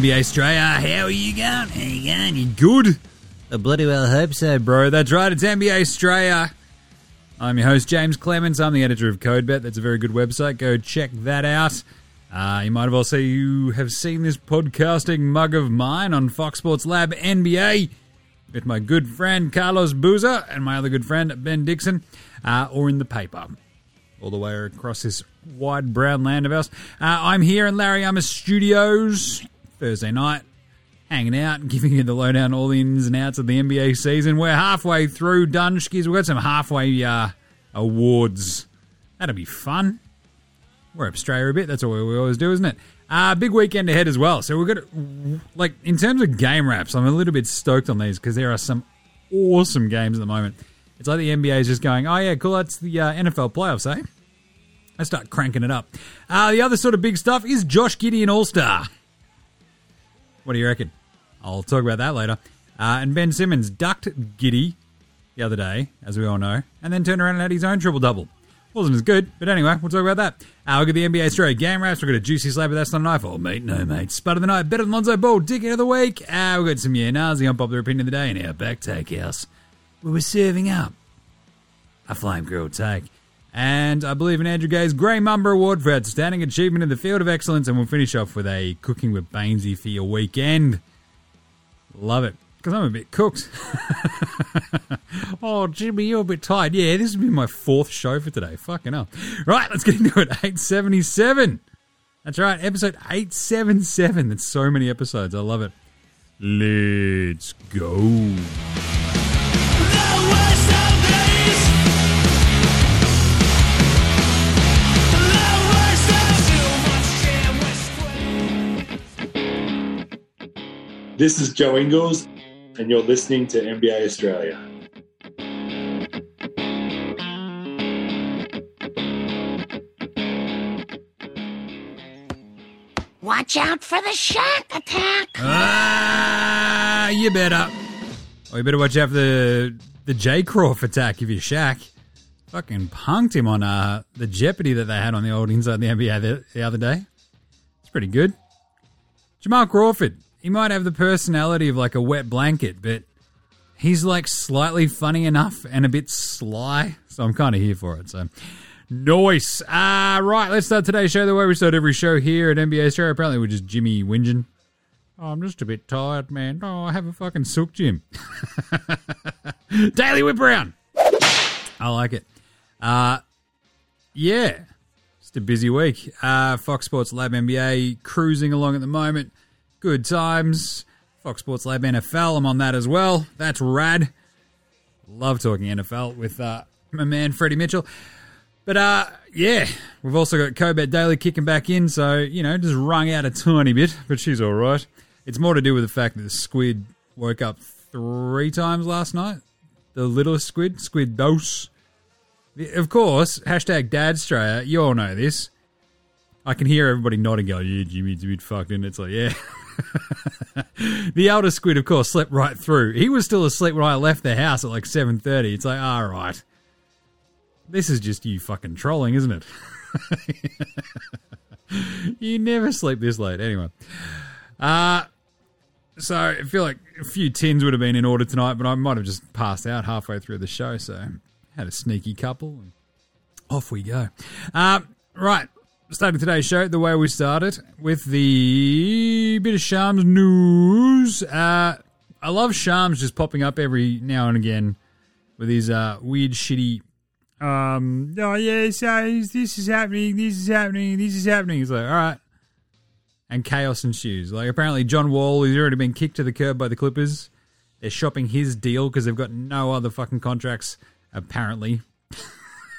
NBA Straya. How are you going? How you going? You good? I bloody well hope so, bro. That's right, it's NBA Straya. I'm your host, James Clements. I'm the editor of CodeBet. That's a very good website. Go check that out. Uh, you might have also you have seen this podcasting mug of mine on Fox Sports Lab NBA with my good friend Carlos Boozer and my other good friend Ben Dixon, uh, or in the paper all the way across this wide brown land of ours. Uh, I'm here in Larry Armour Studios Thursday night, hanging out, and giving you the lowdown, all the ins and outs of the NBA season. We're halfway through, Dunskies. We've got some halfway uh, awards. That'll be fun. We're up Australia a bit. That's what we always do, isn't it? Uh, big weekend ahead as well. So we've got, like, in terms of game wraps, I'm a little bit stoked on these because there are some awesome games at the moment. It's like the NBA is just going, oh, yeah, cool, that's the uh, NFL playoffs, eh? Let's start cranking it up. Uh, the other sort of big stuff is Josh Giddey All Star. What do you reckon? I'll talk about that later. Uh, and Ben Simmons ducked Giddey the other day, as we all know, and then turned around and had his own triple double. Wasn't as good, but anyway, we'll talk about that. Uh, we've got the NBA Straya game wraps. We've got a juicy slab, but that's not a knife. Oh, mate, no, mate. Spud of the night, better than Lonzo Ball, dick of the week. Uh, we've got some yeah, Nazi unpopular opinion of the day in Outback Takehouse. We were serving up a flame grilled take. And I believe in Andrew Gaze's Grey Mamba Award for Outstanding Achievement in the Field of Excellence. And we'll finish off with a Cooking with Bainesy for your weekend. Love it. Because I'm a bit cooked. oh, Jimmy, you're a bit tired. Yeah, this will be my fourth show for today. Fucking hell. Right, let's get into it. 877. That's right, episode 877. That's so many episodes. I love it. Let's go. This is Joe Ingles, and you're listening to NBA Straya. Watch out for the Shaq attack. Ah, you better. Oh, you better watch out for the the J Crawf attack if you're Shaq. Fucking punked him on uh, the Jeopardy that they had on the old Inside the NBA the, the other day. It's pretty good. Jamal Crawford. He might have the personality of like a wet blanket, but he's like slightly funny enough and a bit sly. So I'm kind of here for it. So nice. Ah, uh, right. Let's start today's show the way we start every show here at NBA Straya. Apparently, we're just Jimmy whinging. Oh, I'm just a bit tired, man. Oh, I have a fucking sook, Jim. Daily whip around. I like it. Uh, yeah. Just a busy week. Uh, Fox Sports Lab NBA cruising along at the moment. Good times. Fox Sports Lab NFL. I'm on that as well. That's rad. Love talking NFL with uh, my man Freddie Mitchell. But uh, yeah, we've also got CodeBet Daily kicking back in, so you know, just wrung out a tiny bit, but she's all right. It's more to do with the fact that the squid woke up three times last night. The littlest squid, Squid Dose. Of course, hashtag Dad Australia. You all know this. I can hear everybody nodding, going, "Yeah, Jimmy's a bit fucked," and it's like, yeah. the elder squid, of course, slept right through. He was still asleep when I left the house at like seven thirty. It's like, all right, this is just you fucking trolling, isn't it? you never sleep this late, anyway. Uh so I feel like a few tins would have been in order tonight, but I might have just passed out halfway through the show. So had a sneaky couple, and off we go. Uh, right, starting today's show the way we started with the bit of Shams news. Uh, I love Shams just popping up every now and again with his uh, weird, shitty. Um, oh yeah, so this is happening, this is happening, this is happening. He's like, all right, and chaos ensues. Like apparently, John Wall has already been kicked to the curb by the Clippers. They're shopping his deal because they've got no other fucking contracts. Apparently,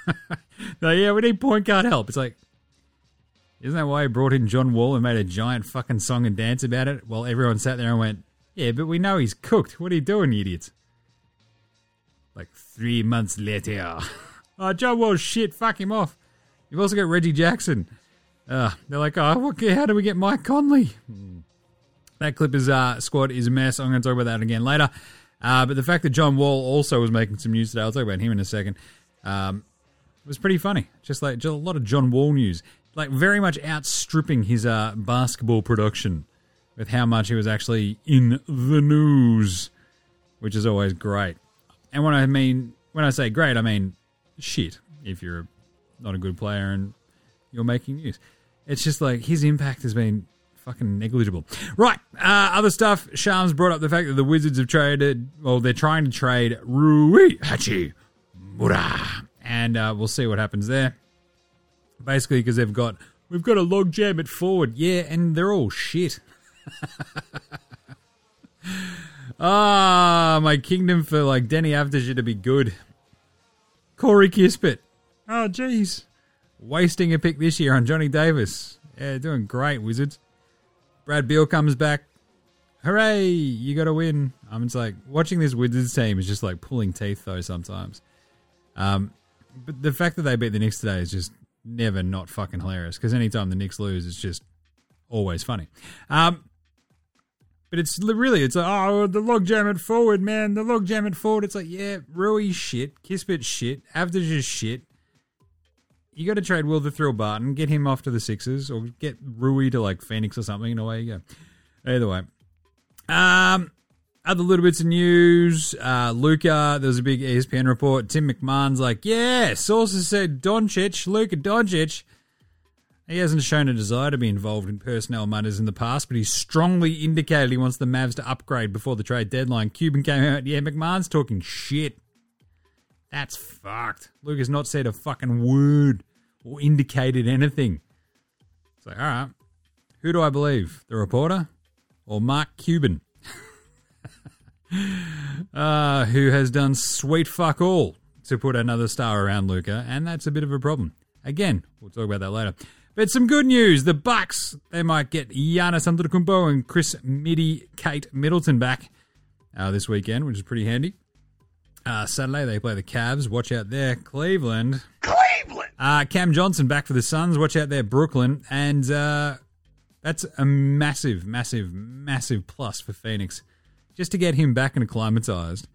no, yeah, we need point guard help. It's like, isn't that why he brought in John Wall and made a giant fucking song and dance about it? While everyone sat there and went, "Yeah, but we know he's cooked. What are you doing, you idiots?" Like three months later, oh, John Wall, shit. Fuck him off. You've also got Reggie Jackson. Uh, they're like, oh, what, how do we get Mike Conley? Hmm. That Clippers uh, squad is a mess. I'm going to talk about that again later. Uh, but the fact that John Wall also was making some news today, I'll talk about him in a second, um, was pretty funny. Just like just a lot of John Wall news, like very much outstripping his uh, basketball production. with how much he was actually in the news, which is always great. And when I mean when I say great, I mean shit. If you're not a good player and you're making news, it's just like his impact has been fucking negligible. Right, uh, other stuff. Shams brought up the fact that the Wizards have traded. Well, they're trying to trade Rui Hachimura, and uh, we'll see what happens there. Basically, because they've got we've got a log jam at forward, yeah, and they're all shit. Ah, my kingdom for like Deni Avdija to be good. Corey Kispert. Oh, jeez. Wasting a pick this year on Johnny Davis. Yeah, doing great, Wizards. Brad Beal comes back. Hooray! You got to win. I'm just like watching this Wizards team is just like pulling teeth though sometimes. Um, but the fact that they beat the Knicks today is just never not fucking hilarious because anytime the Knicks lose, it's just always funny. Um, but it's really, it's like, oh, the logjam at forward, man. The logjam at forward. It's like, yeah, Rui shit, Kispert shit, Avdija shit. You got to trade Will the Thrill Barton, get him off to the Sixers, or get Rui to like Phoenix or something, and away you go. Either way. Um, other little bits of news. Uh, Luka, there was a big ESPN report. Tim McMahon's like, yeah, sources said Doncic, Luka Doncic. He hasn't shown a desire to be involved in personnel matters in the past, but he's strongly indicated he wants the Mavs to upgrade before the trade deadline. Cuban came out, yeah, McMahon's talking shit. That's fucked. Luka's not said a fucking word or indicated anything. It's like, all right, who do I believe? The reporter or Mark Cuban? Uh, who has done sweet fuck all to put another star around Luka, and that's a bit of a problem. Again, we'll talk about that later. But some good news: the Bucks they might get Giannis Antetokounmpo and Chris Midi, Kate Middleton back uh, this weekend, which is pretty handy. Uh, Saturday they play the Cavs. Watch out there, Cleveland. Cleveland! Uh, Cam Johnson back for the Suns. Watch out there, Brooklyn, and uh, that's a massive, massive, massive plus for Phoenix, just to get him back and acclimatized.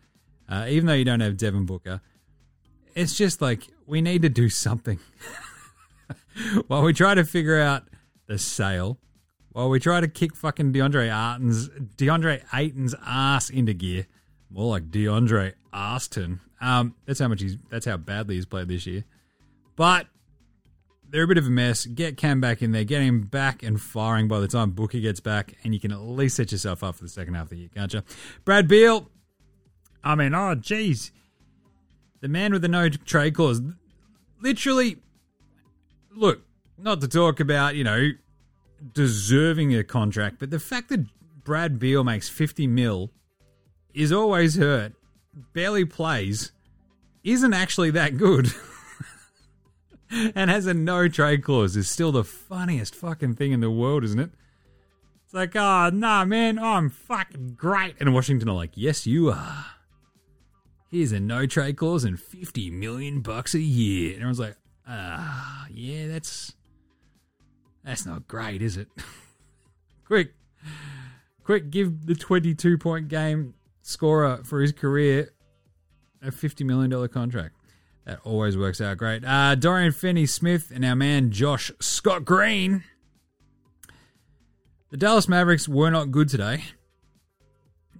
Uh, even though you don't have Devin Booker, it's just like we need to do something. while we try to figure out the sale, while we try to kick fucking DeAndre Ayton's DeAndre Ayton's ass into gear, more like DeAndre Aston. Um, that's how much he's. That's how badly he's played this year. But they're a bit of a mess. Get Cam back in there, get him back and firing by the time Booker gets back, and you can at least set yourself up for the second half of the year, can't you? Brad Beal. I mean, oh jeez, the man with the no trade clause. Literally, look, not to talk about, you know, deserving a contract, but the fact that Brad Beal makes 50 mil is always hurt, barely plays, isn't actually that good. and has a no trade clause is still the funniest fucking thing in the world, isn't it? It's like, oh, nah, man, I'm fucking great. And Washington are like, yes, you are. Here's a no trade clause and 50 million bucks a year. And everyone's like, ah, yeah, that's that's not great, is it? quick, quick, give the 22 point game scorer for his career a $50 million contract. That always works out great. Uh, Dorian Finney Smith and our man Josh Scott Green. The Dallas Mavericks were not good today.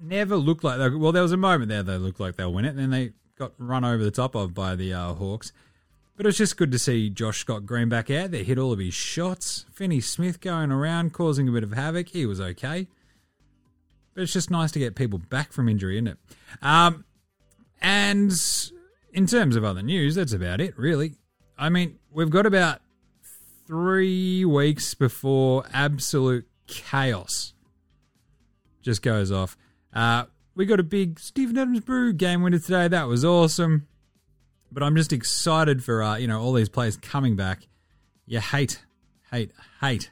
Never looked like they. Well, there was a moment there they looked like they'll win it, and then they got run over the top of by the uh, Hawks. But it was just good to see Josh Scott Green back out there, hit all of his shots. Finney Smith going around, causing a bit of havoc. He was okay. But it's just nice to get people back from injury, isn't it? Um, and in terms of other news, that's about it, really. I mean, we've got about three weeks before absolute chaos just goes off. Uh, we got a big Steven Adams Brew game winner today. That was awesome. But I'm just excited for uh, you know all these players coming back. You hate, hate, hate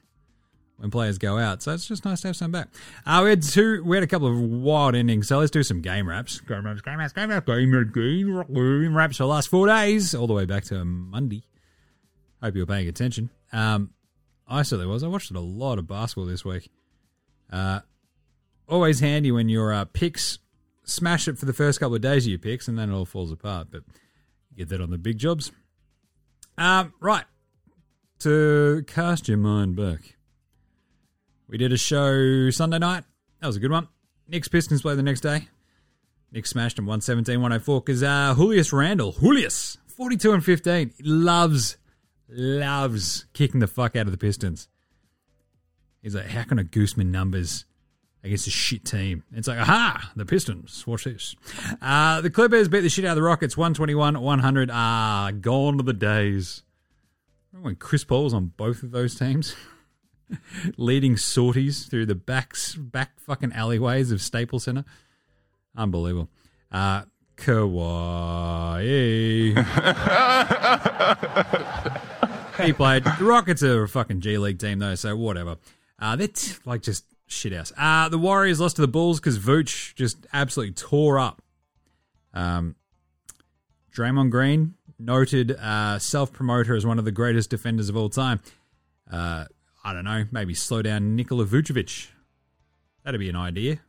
when players go out. So it's just nice to have some back. Uh, we had two, we had a couple of wild endings. So let's do some game wraps. Game wraps, game wraps, game wraps, game game game wraps for the last four days, all the way back to Monday. Hope you were paying attention. Um, I certainly was. I watched a lot of basketball this week. Uh, always handy when your uh, picks smash it for the first couple of days of your picks, and then it all falls apart. But get that on the big jobs. Um, right to cast your mind back. We did a show Sunday night. That was a good one. Knicks Pistons play the next day. Knicks smashed them 117 104 because uh, Julius Randle, Julius, 42 and 15, loves, loves kicking the fuck out of the Pistons. He's like, how can a Gooseman numbers against a shit team? It's like, aha, the Pistons. Watch this. Uh, the Clippers beat the shit out of the Rockets 121 100. Ah, gone to the days. Remember when Chris Paul was on both of those teams? Leading sorties through the backs, back fucking alleyways of Staples Center. Unbelievable. Uh, Kawhi. he played. The Rockets are a fucking G League team, though, so whatever. Uh, they're t- like just shit house. Uh, the Warriors lost to the Bulls because Vooch just absolutely tore up. Um, Draymond Green, noted uh, self promoter as one of the greatest defenders of all time. Uh, I don't know, maybe slow down Nikola Vucevic. That'd be an idea.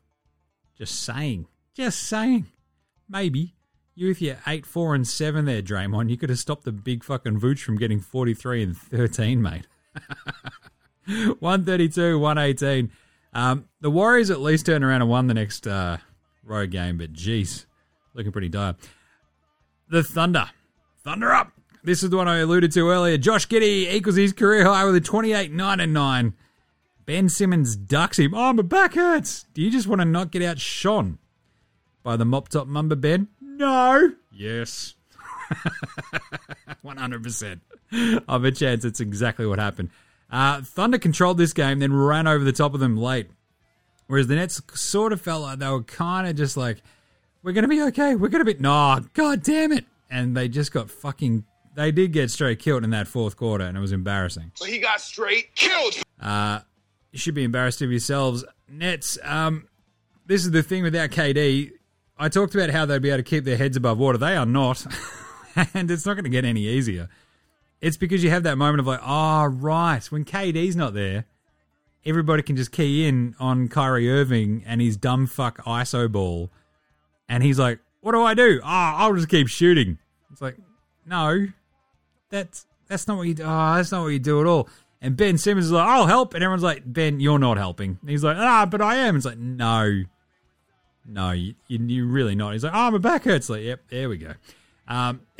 Just saying. Just saying. Maybe. You with your 8, 4, and 7 there, Draymond, you could have stopped the big fucking Vooch from getting 43 and 13, mate. 132, 118. Um, the Warriors at least turned around and won the next uh, road game, but geez, looking pretty dire. The Thunder. Thunder up. This is the one I alluded to earlier. Josh Giddey equals his career high with a 28 9 and 9. Ben Simmons ducks him. Oh, my back hurts. Do you just want to not get outshone by the mop top mamba, Ben? No. Yes. 100%. I've a chance it's exactly what happened. Uh, Thunder controlled this game, then ran over the top of them late. Whereas the Nets sort of felt like they were kind of just like, we're going to be okay. We're going to be, no, god damn it. And they just got fucking, they did get straight killed in that fourth quarter, and it was embarrassing. So he got straight killed. Uh, you should be embarrassed of yourselves. Nets, um, this is the thing without KD. I talked about how they'd be able to keep their heads above water. They are not. and it's not going to get any easier. It's because you have that moment of like, oh, right. When KD's not there, everybody can just key in on Kyrie Irving and his dumb fuck ISO ball. And he's like, what do I do? Oh, I'll just keep shooting. It's like, no, that's that's not what you do. Oh, that's not what you do at all. And Ben Simmons is like, I'll help. And everyone's like, Ben, you're not helping. And he's like, ah, but I am. It's like, no, no, you, you, really not. He's like, oh, my back hurts. Like, yep, there we go. Um,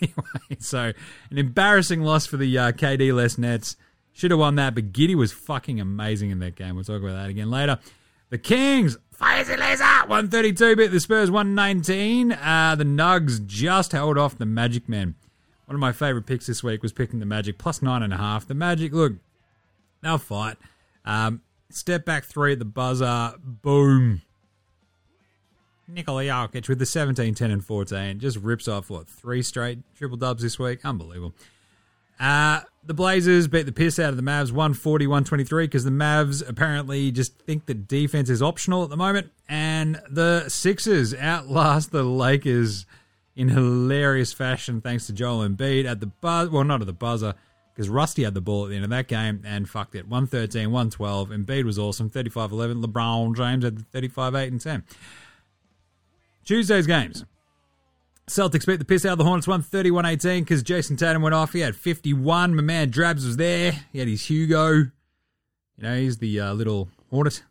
anyway, so an embarrassing loss for the uh, KD less Nets. Should have won that, but Giddey was fucking amazing in that game. We'll talk about that again later. The Kings, fires laser, 132 bit. The Spurs, 119. Uh, the Nugs just held off the Magic Men. One of my favorite picks this week was picking the Magic, plus nine and a half. The Magic, look, they'll fight. Um, step back three at the buzzer. Boom. Nikola Jokic with the 17, 10, and 14 just rips off, what, three straight triple dubs this week? Unbelievable. Uh, the Blazers beat the piss out of the Mavs 140 123 because the Mavs apparently just think that defense is optional at the moment. And the Sixers outlast the Lakers in hilarious fashion thanks to Joel Embiid at the buzz. Well, not at the buzzer because Rusty had the ball at the end of that game and fucked it. 113 112. Embiid was awesome 35 11. LeBron James had 35 8 and 10. Tuesday's games. Celtics beat the piss out of the Hornets 131 18 because Jayson Tatum went off. He had 51. My man Drabs was there. He had his Hugo. You know, he's the uh, little Hornet.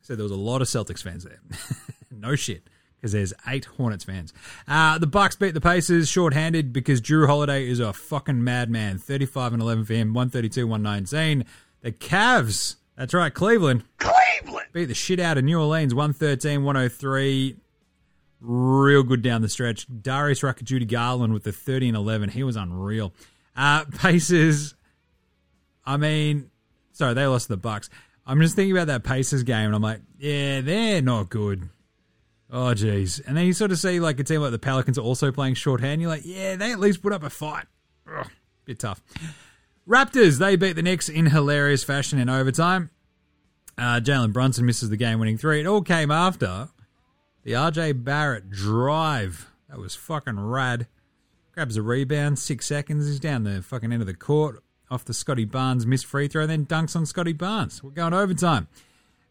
So there was a lot of Celtics fans there. no shit, because there's eight Hornets fans. Uh, the Bucks beat the Pacers short-handed because Jrue Holiday is a fucking madman. 35 and 11 for him. 132, 119. The Cavs, that's right, Cleveland. Cleveland. Beat the shit out of New Orleans 113, 103 real good down the stretch. Darius Rucker, Judy Garland with the 30 and 11. He was unreal. Uh, Pacers, I mean, sorry, they lost to the Bucks. I'm just thinking about that Pacers game, and I'm like, yeah, they're not good. Oh, jeez. And then you sort of see like a team like the Pelicans are also playing shorthand. You're like, yeah, they at least put up a fight. Ugh, bit tough. Raptors, they beat the Knicks in hilarious fashion in overtime. Uh, Jalen Brunson misses the game winning three. It all came after the RJ Barrett drive. That was fucking rad. Grabs a rebound, six seconds. He's down the fucking end of the court off the Scottie Barnes missed free throw, then dunks on Scottie Barnes. We're going overtime.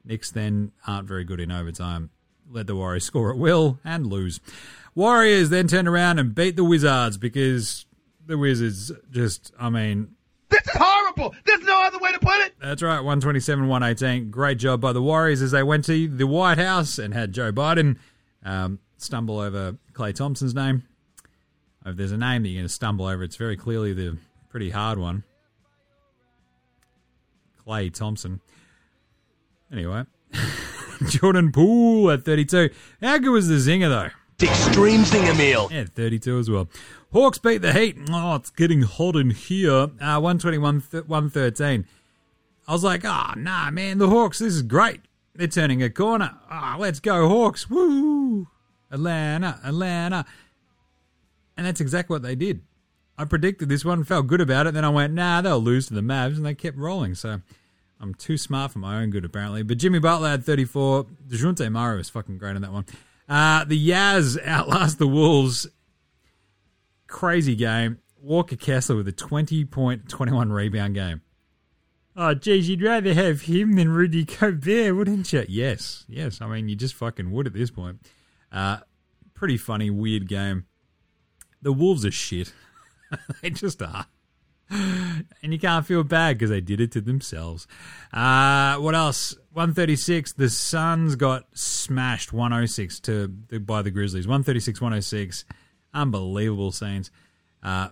Knicks then aren't very good in overtime. Let the Warriors score at will and lose. Warriors then turned around and beat the Wizards because the Wizards just, I mean, This is horrible. There's no other way to put it. That's right, 127 118. Great job by the Warriors as they went to the White House and had Joe Biden um, stumble over Klay Thompson's name. If there's a name that you're going to stumble over, it's very clearly the pretty hard one. Klay Thompson. Anyway, Jordan Poole at 32. How good was the zinger, though? Extreme zinger meal. Yeah, 32 as well. Hawks beat the Heat. Oh, it's getting hot in here. Uh, 121 th- 113. I was like, oh, nah, man, the Hawks, this is great. They're turning a corner. Ah, let's go, Hawks. Woo! Atlanta, Atlanta. And that's exactly what they did. I predicted this one, felt good about it. Then I went, nah, they'll lose to the Mavs, and they kept rolling. So I'm too smart for my own good, apparently. But Jimmy Butler had 34. DeJounte Murray was fucking great on that one. Uh, the Yaz outlast the Wolves. Crazy game. Walker Kessler with a 20 point, 21 rebound game. Oh, geez, you'd rather have him than Rudy Gobert, wouldn't you? Yes, yes. I mean, you just fucking would at this point. Uh, pretty funny, weird game. The Wolves are shit. they just are. And you can't feel bad because they did it to themselves. Uh, what else? 136. The Suns got smashed 106 to by the Grizzlies. 136 106. Unbelievable scenes. Uh,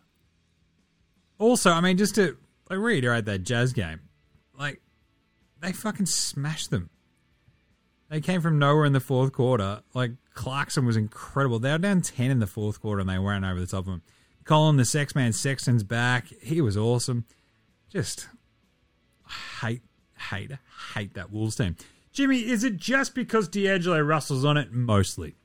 also, I mean, just to like, reiterate that Jazz game, like, they fucking smashed them. They came from nowhere in the fourth quarter. Like, Clarkson was incredible. They were down 10 in the fourth quarter and they ran over the top of them. Collin, the sex man, Sexton's back. He was awesome. Just hate, hate, hate that Wolves team. Jimmy, is it just because D'Angelo Russell's on it? Mostly.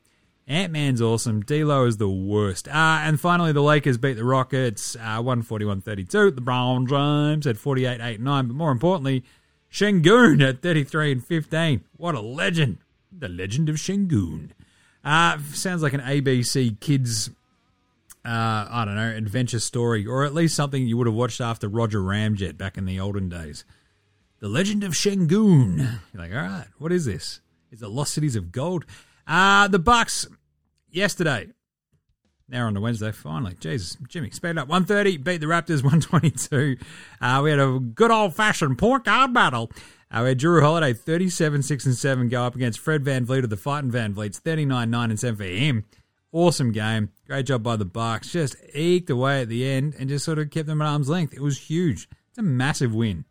Ant Man's awesome. D'Lo is the worst. Uh, and finally, the Lakers beat the Rockets uh, 141 32. LeBron James at 48 8 9. But more importantly, Sengun at 33 and 15. What a legend. The legend of Sengun. Uh, sounds like an ABC Kids, uh, I don't know, adventure story, or at least something you would have watched after Roger Ramjet back in the olden days. The Legend of Sengun. You're like, all right, what is this? Is it Lost Cities of Gold? Uh, the Bucks yesterday. Now on to Wednesday, finally. Jesus, Jimmy, sped up. 130, beat the Raptors 122. Uh, we had a good old fashioned point guard battle. Uh, we had Jrue Holiday 37, 6 and 7 go up against Fred VanVleet of the Fighting VanVleets 39, 9 and 7 for him. Awesome game. Great job by the Bucks. Just eked away at the end and just sort of kept them at arm's length. It was huge. It's a massive win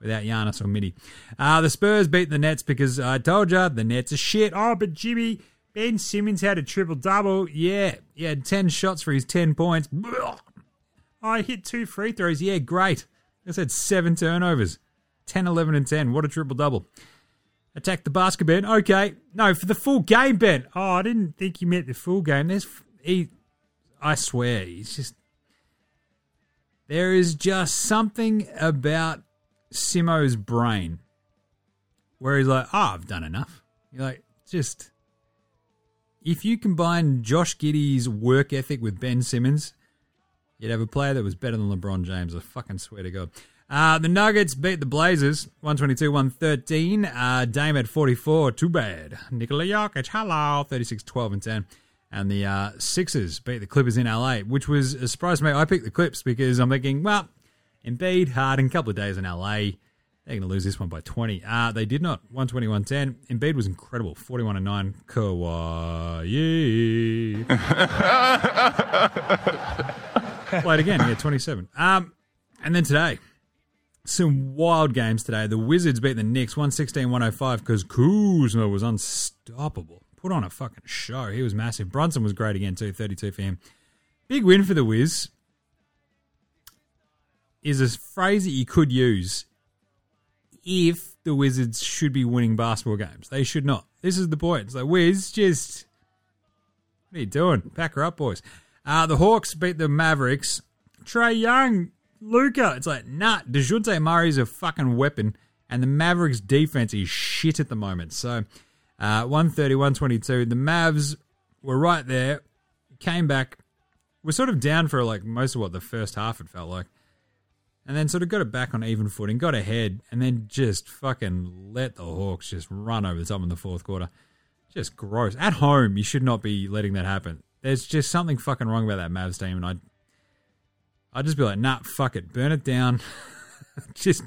without Giannis or Midi. Uh, the Spurs beat the Nets because I told you the Nets are shit. Oh, but Jimmy, Ben Simmons had a triple double. Yeah, he had 10 shots for his 10 points. I hit two free throws. Yeah, great. I said seven turnovers 10, 11, and 10. What a triple double. Attack the basket, Ben. Okay. No, for the full game, Ben. Oh, I didn't think you meant the full game. There's, he, I swear, he's just. There is just something about Simo's brain where he's like, oh, I've done enough. You're like, just if you combine Josh Giddey's work ethic with Ben Simmons, you'd have a player that was better than LeBron James. I fucking swear to God. Uh, the Nuggets beat the Blazers 122 113. Uh, Dame at 44. Too bad. Nikola Jokic, hello. 36 12 and 10. And the uh, Sixers beat the Clippers in LA, which was a surprise to me. I picked the Clips because I'm thinking, well, Embiid, Harden, a couple of days in LA. They're going to lose this one by 20. Uh, they did not. 121 10. Embiid was incredible. 41 and 9. Kawhi. Play it again. Yeah, 27. Um, and then today, some wild games today. The Wizards beat the Knicks 116 105 because Kuzma was unstoppable. Put on a fucking show. He was massive. Brunson was great again, too. 32 for him. Big win for the Wiz is a phrase that you could use if the Wizards should be winning basketball games. They should not. This is the point. It's like, Wiz, just. What are you doing? Pack her up, boys. Uh, the Hawks beat the Mavericks. Trae Young, Luka. It's like, nah, DeJounte Murray's a fucking weapon, and the Mavericks defense is shit at the moment. So, uh, 130, 122. The Mavs were right there, came back, were sort of down for like most of what the first half it felt like and then sort of got it back on even footing, got ahead, and then just fucking let the Hawks just run over the top in the fourth quarter. Just gross. At home, you should not be letting that happen. There's just something fucking wrong about that Mavs team, and I'd, I'd just be like, nah, fuck it, burn it down. just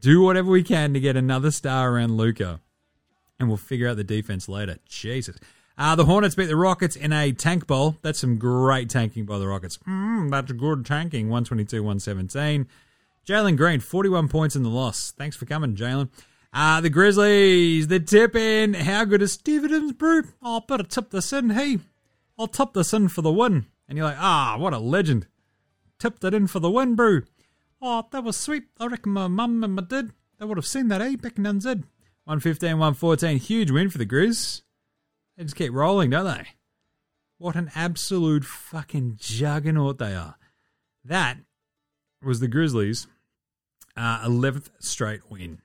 do whatever we can to get another star around Luka, and we'll figure out the defense later. Jesus. Uh, the Hornets beat the Rockets in a tank bowl. That's some great tanking by the Rockets. Mm, that's good tanking. 122 117. Jalen Green, 41 points in the loss. Thanks for coming, Jalen. Uh, the Grizzlies, the tip in. How good is Steve Adams, bro? I'll better tip this in. Hey, I'll tip this in for the win. And you're like, ah, what a legend. Tipped it in for the win, bro. Oh, that was sweet. I reckon my mum and my dad, they would have seen that, eh? Back in NZ. 115, 114. Huge win for the Grizz. They just keep rolling, don't they? What an absolute fucking juggernaut they are. That was the Grizzlies' uh, 11th straight win.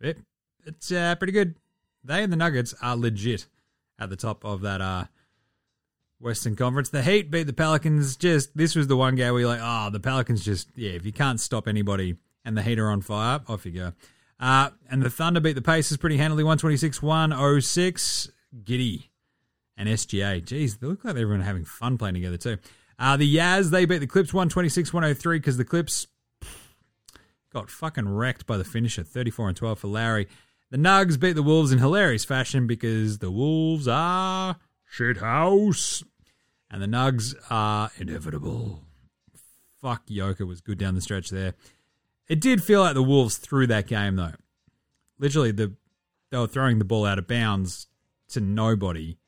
It, it's uh, pretty good. They and the Nuggets are legit at the top of that uh, Western Conference. The Heat beat the Pelicans. Just this was the one game where you're like, oh, the Pelicans just yeah. If you can't stop anybody and the Heat are on fire, off you go. Uh, and the Thunder beat the Pacers pretty handily, 126-106. Giddey and SGA. Jeez, they look like everyone having fun playing together too. Uh, the Yaz, they beat the Clips 126-103 because the Clips got fucking wrecked by the finisher, 34 and 12 for Larry. The Nugs beat the Wolves in hilarious fashion because the Wolves are shit house. And the Nugs are inevitable. Fuck, Yoka was good down the stretch there. It did feel like the Wolves threw that game though. Literally, the they were throwing the ball out of bounds to nobody,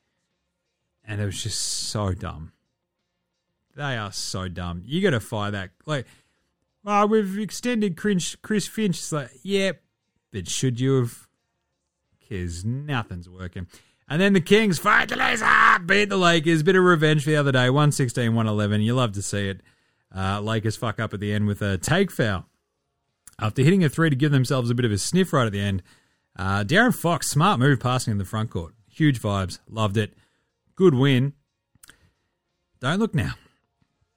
and it was just so dumb. They are so dumb. You got to fire that. Like, well, we've extended Chris, Finch. It's like, yeah, but should you have? Because nothing's working. And then the Kings fight the laser, beat the Lakers. Bit of revenge for the other day, 116 111. You love to see it. Uh, Lakers fuck up at the end with a take foul. After hitting a three to give themselves a bit of a sniff right at the end, uh, De'Aaron Fox, smart move passing in the front court. Huge vibes. Loved it. Good win. Don't look now.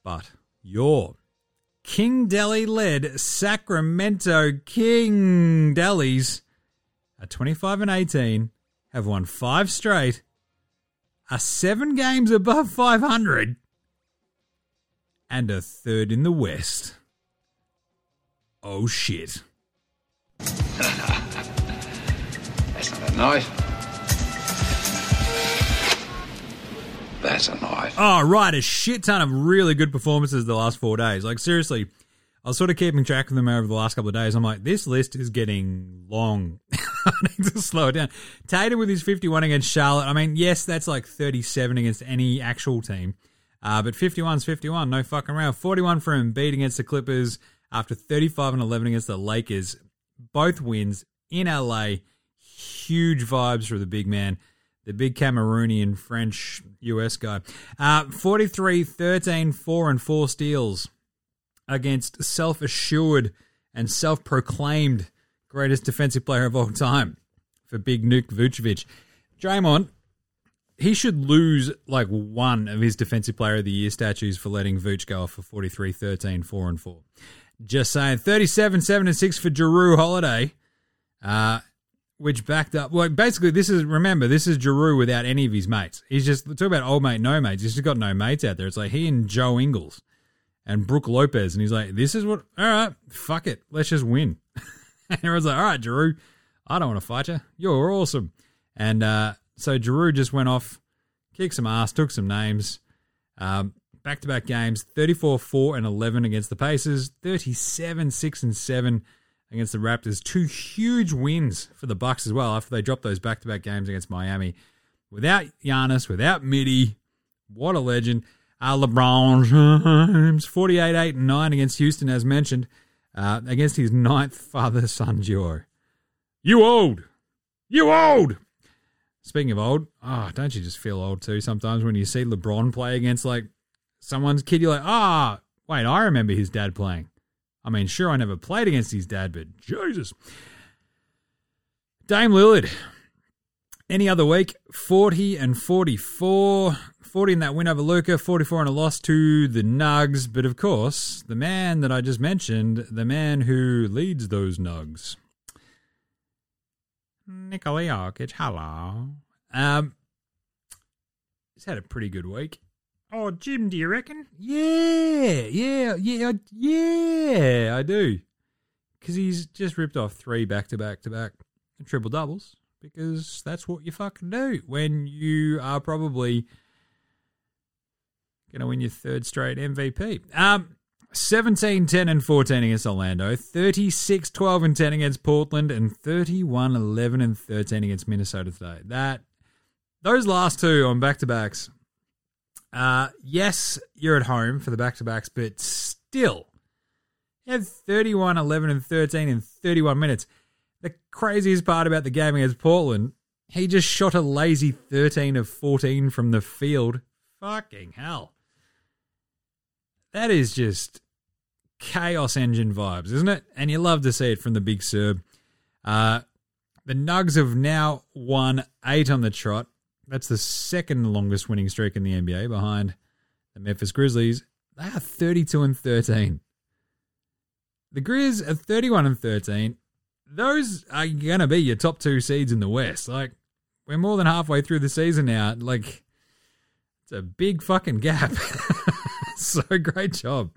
But your King Delhi led Sacramento King Delis at 25 and 18 have won five straight, are seven games above 500, and a third in the West. Oh shit. That's not a knife. That's a knife. Oh, right. A shit ton of really good performances the last four days. Like, seriously, I was sort of keeping track of them over the last couple of days. I'm like, this list is getting long. Need to slow it down. Tatum with his 51 against Charlotte. I mean, yes, that's like 37 against any actual team. Uh, but 51's 51, no fucking around. 41 for Embiid against the Clippers after 35 and 11 against the Lakers. Both wins in LA. Huge vibes for the big man, the big Cameroonian French US guy. Uh, 43 13, 4 and 4 steals against self assured and self proclaimed greatest defensive player of all time for big Nuke Vucevic. Draymond, he should lose like one of his defensive player of the year statues for letting Vooch go off for 43 13, 4 and 4. Just saying. 37 7 and 6 for Jrue Holiday. Uh, which backed up. Well, basically, this is remember this is Jrue without any of his mates. He's just talk about old mate, no mates. He's just got no mates out there. It's like he and Joe Ingles and Brooke Lopez, and he's like, "This is what. All right, fuck it, let's just win." and everyone's like, "All right, Jrue, I don't want to fight you. You're awesome." And uh, so Jrue just went off, kicked some ass, took some names. Um, back-to-back games 34-4 and 11 against the Pacers 37-6 and 7 against the Raptors two huge wins for the Bucks as well after they dropped those back-to-back games against Miami without Giannis without Midi what a legend uh, LeBron James 48-8 and 9 against Houston as mentioned uh, against his ninth father-son duo you old you old Speaking of old, oh, don't you just feel old too sometimes when you see LeBron play against like someone's kid? You're like, ah, wait, I remember his dad playing. I mean, sure, I never played against his dad, but Jesus. Dame Lillard, any other week, 40 and 44. 40 in that win over Luka, 44 in a loss to the Nugs. But of course, the man that I just mentioned, the man who leads those Nugs. Nikola Jokic, hello. Um, he's had a pretty good week. Oh, Jim, do you reckon? Yeah, yeah, yeah, yeah, I do. because he's just ripped off three back to back to back triple doubles because that's what you fucking do when you are probably going to win your third straight MVP. Um, 17 10 and 14 against Orlando, 36 12 and 10 against Portland, and 31 11 and 13 against Minnesota today. That those last two on back to backs. Uh, yes, you're at home for the back to backs, but still, you had 31 11 and 13 in 31 minutes. The craziest part about the game against Portland, he just shot a lazy 13 of 14 from the field. Fucking hell. That is just chaos engine vibes, isn't it? And you love to see it from the big Serb. Uh, the Nugs have now won eight on the trot. That's the second longest winning streak in the NBA behind the Memphis Grizzlies. They are 32 and 13. The Grizz are 31 and 13. Those are going to be your top two seeds in the West. Like, we're more than halfway through the season now. Like, it's a big fucking gap. so great job.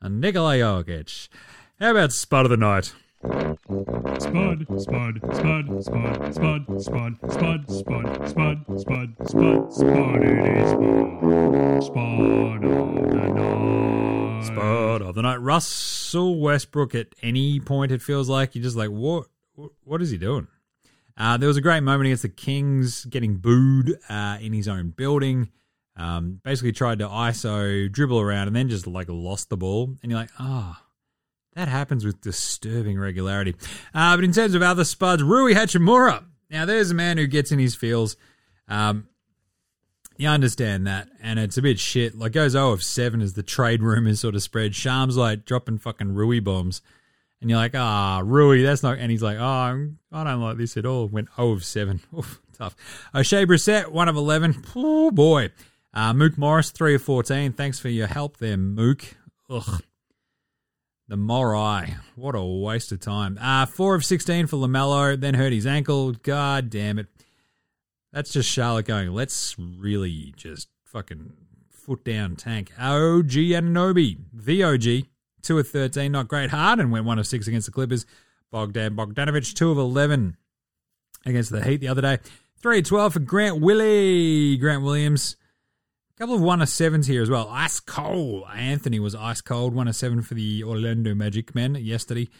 And Nikola Jokic. How about spot of the night? Spud, spud, spud, spud, spud, spud, spud, spud, spud, spud, spud, spud. It is spud. Spud of the night. Spot of the night. Russell Westbrook. At any point, it feels like you're just like, what? What is he doing? Uh, there was a great moment against the Kings, getting booed uh, in his own building. Um, basically, tried to ISO, dribble around, and then just like lost the ball. And you're like, ah. That happens with disturbing regularity. Uh, but in terms of other spuds, Rui Hachimura. Now, there's a man who gets in his feels. Um, you understand that, and it's a bit shit. Like goes 0 of 7 as the trade rumors sort of spread. Sham's like dropping fucking Rui bombs. And you're like, ah, Rui, that's not. And he's like, oh, I don't like this at all. Went 0 of 7. Oof, tough. Oshae Brissett, 1 of 11. Oh, boy. Uh, Mook Morris, 3 of 14. Thanks for your help there, Mook. Ugh. The Morai. What a waste of time. Uh, 4 of 16 for LaMelo, then hurt his ankle. God damn it. That's just Charlotte going, let's really just fucking foot down tank. OG Anunoby, the OG, 2 of 13, not great. Harden went 1 of 6 against the Clippers. Bogdan Bogdanovic, 2 of 11 against the Heat the other day. 3 of 12 for Grant Willie. Grant Williams. Couple of one of sevens here as well. Ice cold. Anthony was ice cold. One of seven for the Orlando Magic men yesterday.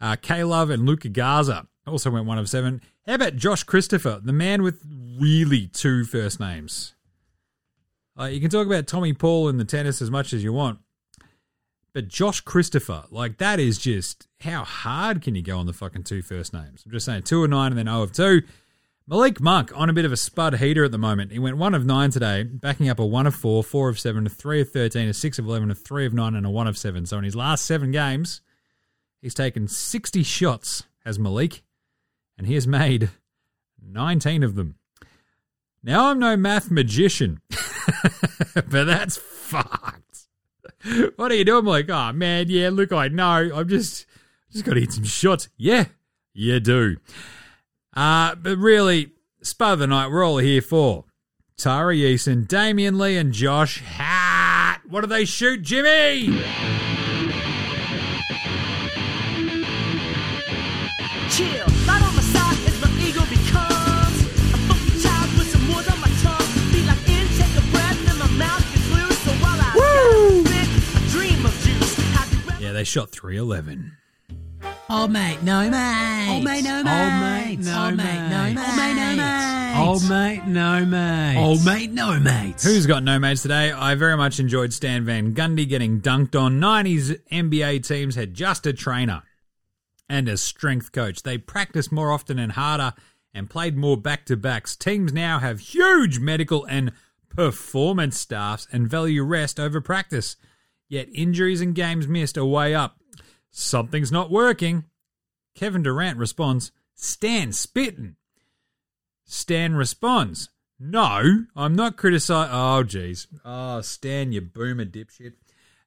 Uh, K Love and Luka Garza also went one of seven. How about Josh Christopher, the man with really two first names? Uh, you can talk about Tommy Paul in the tennis as much as you want, but Josh Christopher, like that is just how hard can you go on the fucking two first names? I'm just saying two of nine and then 0 of two. Malik Monk on a bit of a spud heater at the moment. He went one of nine today, backing up a one of four, four of seven, a three of thirteen, a six of eleven, a three of nine, and a one of seven. So in his last seven games, he's taken sixty shots as Malik, and he has made nineteen of them. Now I'm no math magician, but that's fucked. What are you doing? I'm oh man, yeah, look, I know. I'm just just gotta hit some shots. Yeah, you do. Uh, but really, Spa of the Night, we're all here for Tari Eason, Damion Lee, and Josh Hart. What do they shoot, Jimmy? Chill. Yeah, they shot 311. Old mate, no mate. Old mate, no mate. Old mate, no Old mate, mate. mate. Old mate, no mate. Old mate, no mate. Old mate, no mate. Who's got no mates today? I very much enjoyed Stan Van Gundy getting dunked on. 90s NBA teams had just a trainer and a strength coach. They practiced more often and harder and played more back to backs. Teams now have huge medical and performance staffs and value rest over practice. Yet injuries and games missed are way up. Something's not working. Kevin Durant responds, Stan spitting. Stan responds, No, I'm not criticizing. Oh, jeez. Oh, Stan, you boomer dipshit.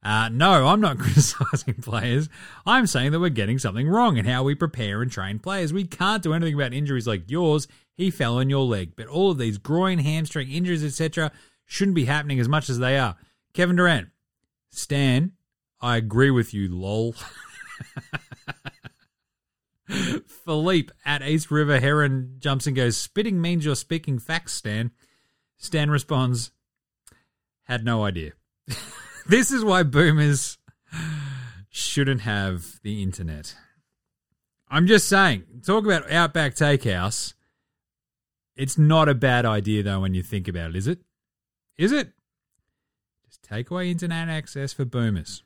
Uh, no, I'm not criticizing players. I'm saying that we're getting something wrong in how we prepare and train players. We can't do anything about injuries like yours. He fell on your leg. But all of these groin, hamstring injuries, etc., shouldn't be happening as much as they are. Kevin Durant, Stan, I agree with you, lol. Philippe at East River Heron jumps and goes, Spitting means you're speaking facts, Stan. Stan responds, Had no idea. this is why boomers shouldn't have the internet. I'm just saying, talk about Outback Takehouse. It's not a bad idea, though, when you think about it, is it? Is it? Just take away internet access for boomers.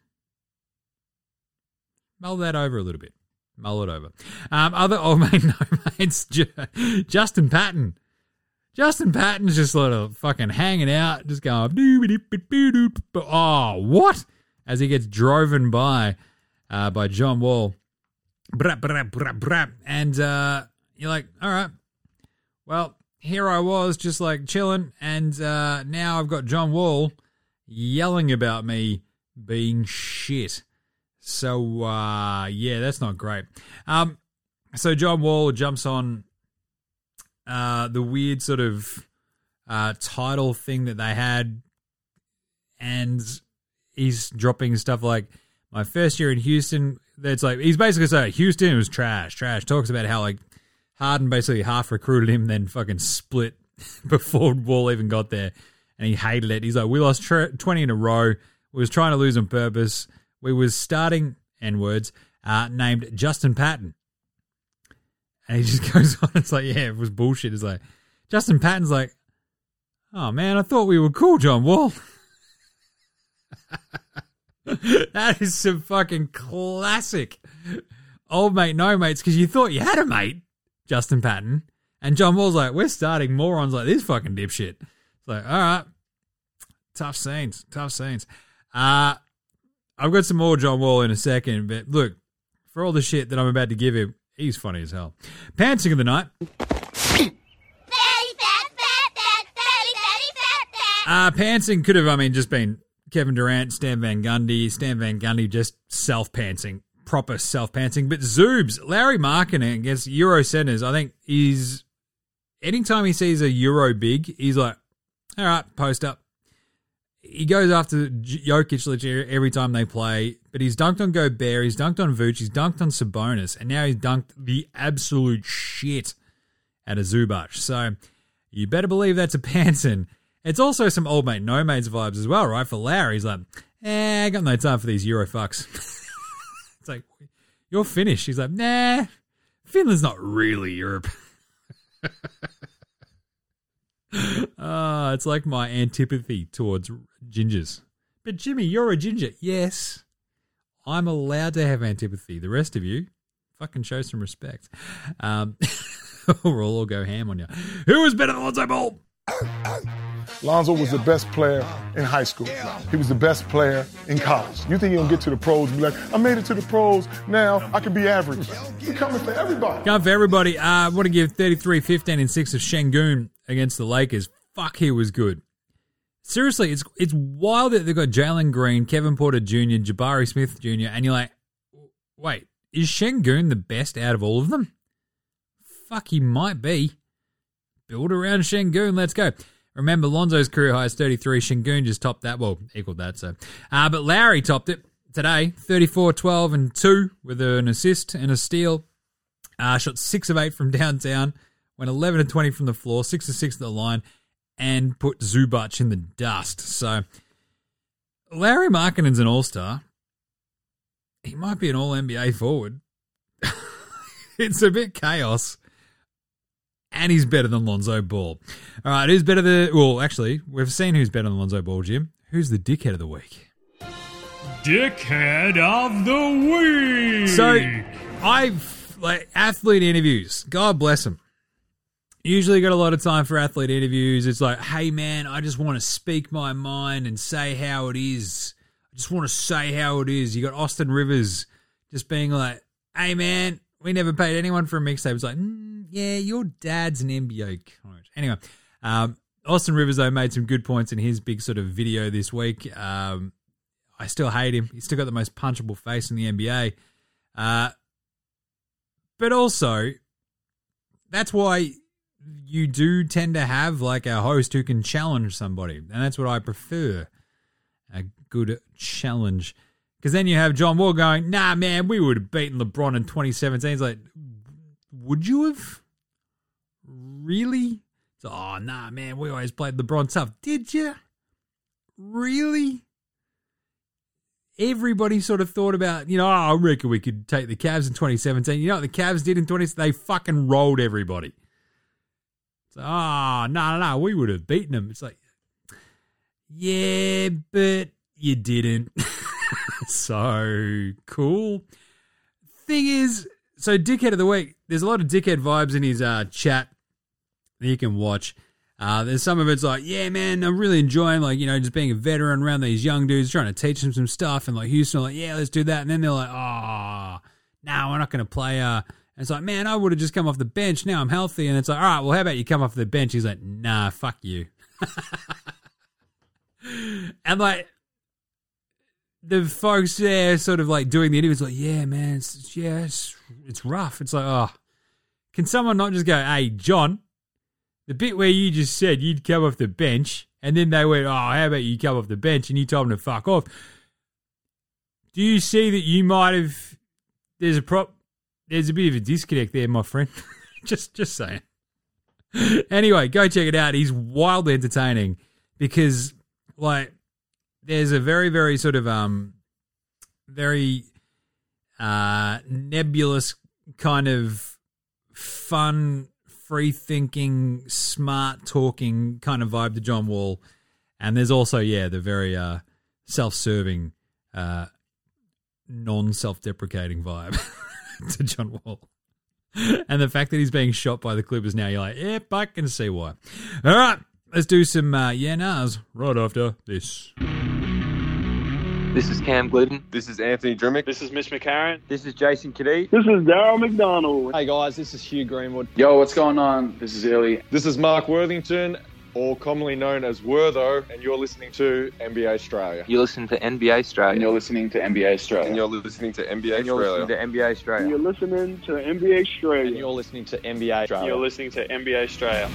Mull that over a little bit. Mull it over. Um, other old mate, no mates, Justin Patton. Justin Patton's just sort of fucking hanging out, just going, oh, what? As he gets driven by uh, by John Wall. Brap, brap, brap, brap. And uh, you're like, all right, well, here I was just like chilling, and uh, now I've got John Wall yelling about me being shit. So uh, yeah, that's not great. Um, so John Wall jumps on uh, the weird sort of uh, title thing that they had, and he's dropping stuff like my first year in Houston. That's like he's basically saying Houston was trash, trash. Talks about how like Harden basically half recruited him, then fucking split before Wall even got there, and he hated it. He's like, we lost twenty in a row. We was trying to lose on purpose. We was starting n words uh, named Justin Patton, and he just goes on. It's like, yeah, it was bullshit. It's like Justin Patton's like, oh man, I thought we were cool, John Wall. that is some fucking classic old mate, no mates, because you thought you had a mate, Justin Patton. And John Wall's like, we're starting morons like this fucking dipshit. It's like, all right, tough scenes, tough scenes. Uh, I've got some more John Wall in a second, but look, for all the shit that I'm about to give him, he's funny as hell. Pantsing of the night. Uh, Pantsing could have, I mean, just been Kevin Durant, Stan Van Gundy, Stan Van Gundy just self pantsing, proper self pantsing. But Zoobs, Larry Markkanen against Euro centers, I think is anytime he sees a Euro big, he's like, all right, post up. He goes after Jokic literally every time they play, but he's dunked on Gobert, he's dunked on Vooch, he's dunked on Sabonis, and now he's dunked the absolute shit out of Zubac. So you better believe that's a Pantsing. It's also some old mate, no mates vibes as well, right? For Larry, he's like, eh, I got no time for these Euro fucks. it's like, you're finished. He's like, nah, Finland's not really Europe. Ah, it's like my antipathy towards gingers. But Jimmy, you're a ginger. Yes, I'm allowed to have antipathy. The rest of you, fucking show some respect. Um, or we'll all go ham on you. Who is better than Lonzo Ball? Lonzo was the best player in high school. He was the best player in college. You think he'll get to the pros and be like, I made it to the pros, now I can be average. He's coming for everybody. Going for everybody. Uh, I want to give 33 15 and 6 of Sengun against the Lakers. Fuck, he was good. Seriously, it's it's wild that they've got Jalen Green, Kevin Porter Jr., Jabari Smith Jr., and you're like, wait, is Sengun the best out of all of them? Fuck, he might be. Build around Sengun, let's go. Remember, Lonzo's career high is 33. Sengun just topped that. Well, equaled that. So, uh, but Lauri topped it today 34, 12, and 2 with an assist and a steal. Uh, shot 6 of 8 from downtown, went 11 to 20 from the floor, 6 to 6 at the line, and put Zubac in the dust. So, Larry Markkanen's an all star. He might be an all NBA forward. it's a bit chaos. And he's better than Lonzo Ball. All right, who's better than. Well, actually, we've seen who's better than Lonzo Ball, Jim. Who's the dickhead of the week? Dickhead of the week. So, I've like athlete interviews. God bless them. Usually got a lot of time for athlete interviews. It's like, hey man, I just want to speak my mind and say how it is. I just want to say how it is. You got Austin Rivers just being like, hey man, we never paid anyone for a mixtape. It's like, mm, yeah, your dad's an NBA coach. Anyway, um, Austin Rivers though made some good points in his big sort of video this week. Um, I still hate him. He's still got the most punchable face in the NBA. Uh, but also, that's why you do tend to have like a host who can challenge somebody, and that's what I prefer. A good challenge, because then you have John Wall going, "Nah, man, we would have beaten LeBron in 2017." He's like, would you have? Really? It's, oh, nah, man, we always played LeBron tough. Did you? Really? Everybody sort of thought about, you know, oh, I reckon we could take the Cavs in 2017. You know what the Cavs did in 20? They fucking rolled everybody. Oh, no, no, no, we would have beaten them. It's like, yeah, but you didn't. so cool. Thing is, so dickhead of the week. There's a lot of dickhead vibes in his uh, chat that you can watch. Uh, there's some of it's like, yeah, man, I'm really enjoying like you know just being a veteran around these young dudes, trying to teach them some stuff, and like Houston, like, yeah, let's do that, and then they're like, oh, no, we're not going to play. Uh, and it's like, man, I would have just come off the bench. Now I'm healthy, and it's like, all right, well, how about you come off the bench? He's like, nah, fuck you. and like the folks there sort of like doing the interviews like yeah man it's, yeah it's, it's rough it's like oh can someone not just go hey john the bit where you just said you'd come off the bench and then they went oh how about you come off the bench and you told them to fuck off do you see that you might have there's a prop there's a bit of a disconnect there my friend. Just just saying. Anyway go check it out. He's wildly entertaining because like there's a very very sort of um very uh nebulous kind of fun free thinking smart talking kind of vibe to John Wall. And there's also yeah the very uh self-serving uh non self-deprecating vibe to John Wall and the fact that he's being shot by the Clippers now you're like yep I can see why all right let's do some uh yeah nahs right after this This is Cam Gliddon. This is Anthony Drmic. This is Mitch McCarron. This is Jason Cadee. This is Daryl McDonald. Hey guys, this is Hugh Greenwood. Yo, what's going on? This is Illy. This is Mark Worthington, or commonly known as Wortho, and you're listening to NBA Straya. You're listening to NBA Straya. And you're listening to NBA Straya. And you're listening to NBA And you're Australia. listening to NBA Straya. And you're listening to NBA Straya. And you're listening to NBA Straya. You're listening to NBA Straya.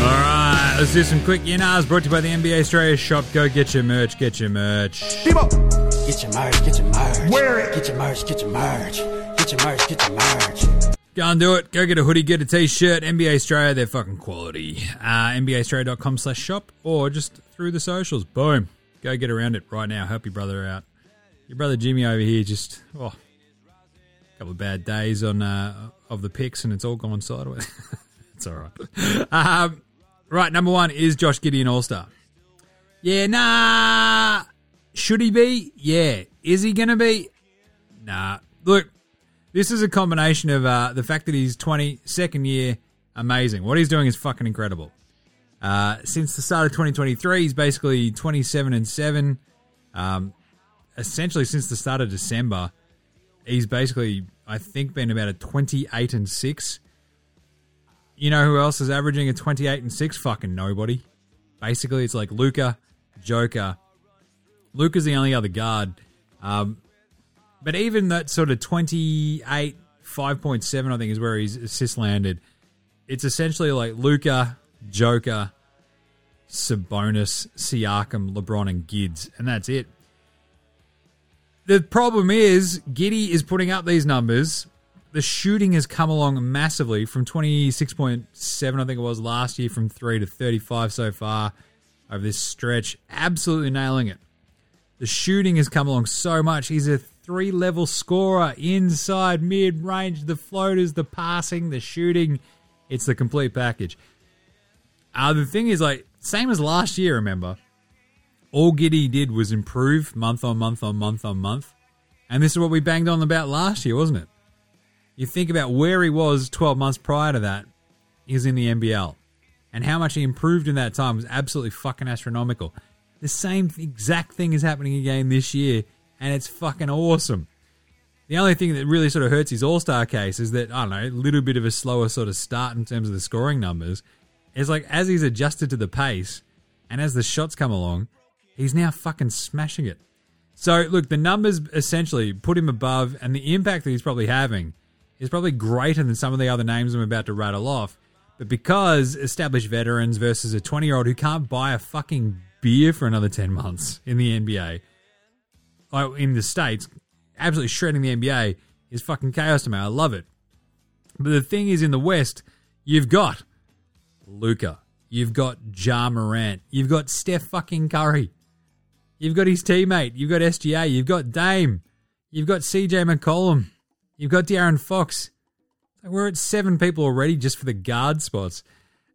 All right, let's do some quick YNAs brought to you by the NBA Straya shop. Go get your merch, get your merch. Get your merch, get your merch. Wear it. Get your merch, get your merch. Get your merch, get your merch. And do it. Go get a hoodie, get a t-shirt. NBA Straya, they're fucking quality. Uh, NBAstraya.com slash shop or just through the socials. Boom. Go get around it right now. Help your brother out. Your brother Jimmy over here just, oh, a couple of bad days on uh, of the picks and it's all gone sideways. it's all right. Um, right, number one is Josh Giddey an All-Star. Yeah, nah. Should he be? Yeah. Is he going to be? Nah. Look, this is a combination of uh, the fact that he's 20, second year, amazing. What he's doing is fucking incredible. Uh, since the start of 2023, he's basically 27 and 7. Um, essentially, since the start of December, he's basically, I think, been about a 28 and 6. You know who else is averaging a 28 and 6? Fucking nobody. Basically, it's like Luka, Joker. Luka's the only other guard. Um, but even that sort of 28, 5.7, I think, is where his assist landed. It's essentially like Luka, Joker, Sabonis, Siakam, LeBron, and Gids, and that's it. The problem is, Giddey is putting up these numbers. The shooting has come along massively from 26.7, I think it was last year, from 3 to 35 so far over this stretch. Absolutely nailing it. The shooting has come along so much. He's a three level scorer inside, mid range, the floaters, the passing, the shooting. It's the complete package. Uh, the thing is, like, same as last year, remember? All Giddey did was improve month on month on month on month. And this is what we banged on about last year, wasn't it? You think about where he was 12 months prior to that, he was in the NBL. And how much he improved in that time was absolutely fucking astronomical. The same exact thing is happening again this year, and it's fucking awesome. The only thing that really sort of hurts his All Star case is that, I don't know, a little bit of a slower sort of start in terms of the scoring numbers. It's like as he's adjusted to the pace and as the shots come along, he's now fucking smashing it. So, look, the numbers essentially put him above, and the impact that he's probably having is probably greater than some of the other names I'm about to rattle off. But because established veterans versus a 20 year old who can't buy a fucking beer for another 10 months in the NBA, like in the States, absolutely shredding the NBA is fucking chaos to me. I love it. But the thing is, in the West, you've got Luka, you've got Ja Morant, you've got Steph fucking Curry, you've got his teammate, you've got SGA, you've got Dame, you've got CJ McCollum, you've got De'Aaron Fox. We're at seven people already just for the guard spots,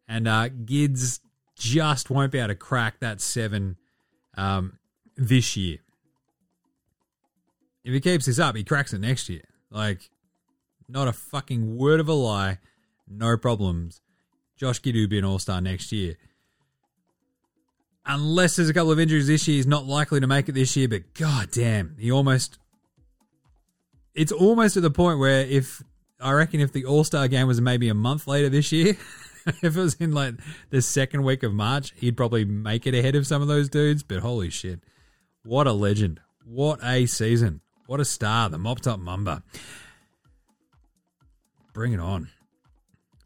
and uh, Gids just won't be able to crack that seven um, this year. If he keeps this up, he cracks it next year. Like, not a fucking word of a lie. No problems. Josh will be an all star next year. Unless there's a couple of injuries this year, he's not likely to make it this year, but god damn, he almost. It's almost at the point where if. I reckon if the all star game was maybe a month later this year, if it was in like the second week of March, he'd probably make it ahead of some of those dudes, but holy shit. What a legend. What a season. What a star. The mop top mamba. Bring it on.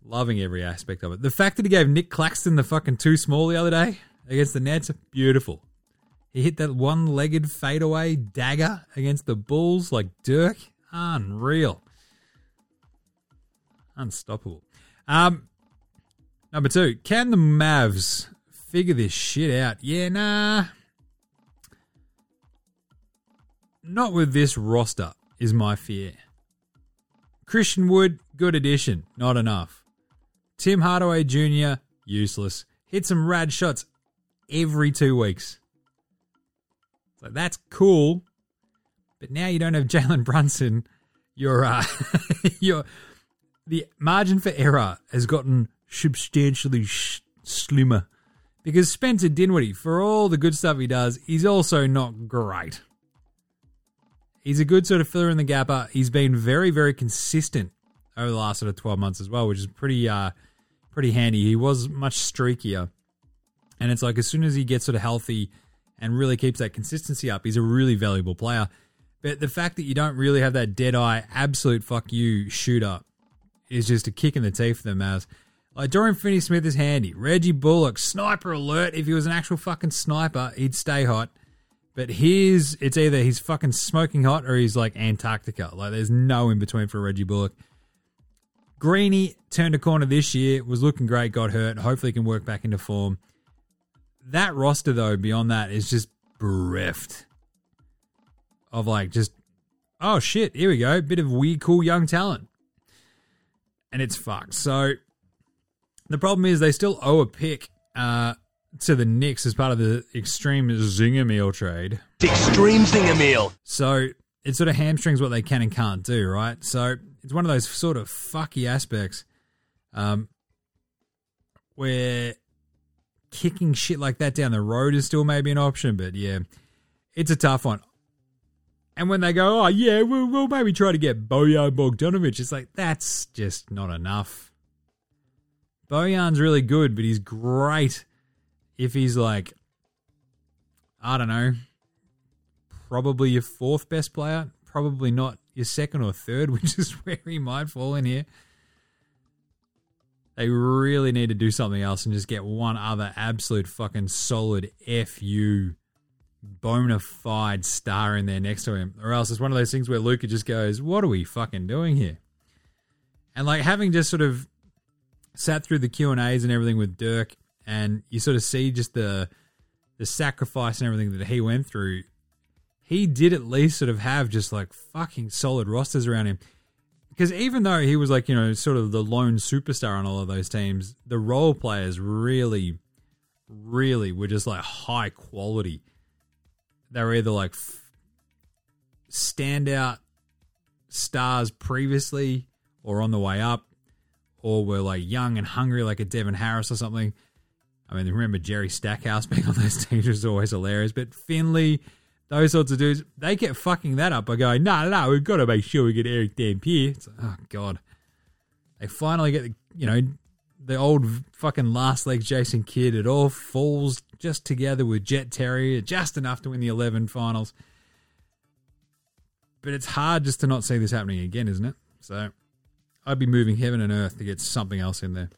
Loving every aspect of it. The fact that he gave Nick Claxton the fucking too small the other day against the Nets, beautiful. He hit that one legged fadeaway dagger against the Bulls like Dirk. Unreal. Unstoppable. Um, number two, can the Mavs figure this shit out? Yeah, nah. Not with this roster, is my fear. Christian Wood, good addition, not enough. Tim Hardaway Jr., useless. Hit some rad shots every two weeks. So that's cool. But now you don't have Jalen Brunson. Your uh, your the margin for error has gotten substantially sh- slimmer because Spencer Dinwiddie, for all the good stuff he does, he's also not great. He's a good sort of filler in the gapper. He's been very, very consistent over the last sort of 12 months as well, which is pretty uh pretty handy. He was much streakier. And it's like as soon as he gets sort of healthy and really keeps that consistency up, he's a really valuable player. But the fact that you don't really have that dead eye, absolute fuck you shooter is just a kick in the teeth for the Mavs. Like Dorian Finney Smith is handy. Reggie Bullock, sniper alert. If he was an actual fucking sniper, he'd stay hot. But his, it's either he's fucking smoking hot or he's like Antarctica. Like there's no in between for Reggie Bullock. Greeny turned a corner this year, was looking great, got hurt. Hopefully, can work back into form. That roster, though, beyond that, is just bereft of like just, oh shit, here we go, bit of weird, cool young talent, and it's fucked. So the problem is they still owe a pick uh, to the Knicks as part of the extreme zinger meal trade. Extreme zinger meal. So it sort of hamstrings what they can and can't do, right? So it's one of those sort of fucky aspects um, where kicking shit like that down the road is still maybe an option, but yeah, it's a tough one. And when they go, oh yeah, we'll, we'll maybe try to get Bojan Bogdanovic, it's like that's just not enough. Bojan's really good, but he's great if he's like, I don't know, probably your fourth best player, probably not your second or third, which is where he might fall in here. They really need to do something else and just get one other absolute fucking solid FU bona fide star in there next to him. Or else it's one of those things where Luka just goes, What are we fucking doing here? And like having just sort of sat through the Q and A's and everything with Dirk, and you sort of see just the the sacrifice and everything that he went through. He did at least sort of have just like fucking solid rosters around him. Because even though he was like, you know, sort of the lone superstar on all of those teams, the role players really, really were just like high quality. They were either like standout stars previously or on the way up, or were like young and hungry like a Devin Harris or something. I mean, remember Jerry Stackhouse being on those teams was always hilarious. But Finley, those sorts of dudes, they kept fucking that up by going, no, nah, no, nah, we've got to make sure we get Erick Dampier. It's like, oh, God. They finally get, the, you know, the old fucking last leg Jason Kidd. It all falls just together with Jet Terry, just enough to win the 11 finals. But it's hard just to not see this happening again, isn't it? So I'd be moving heaven and earth to get something else in there.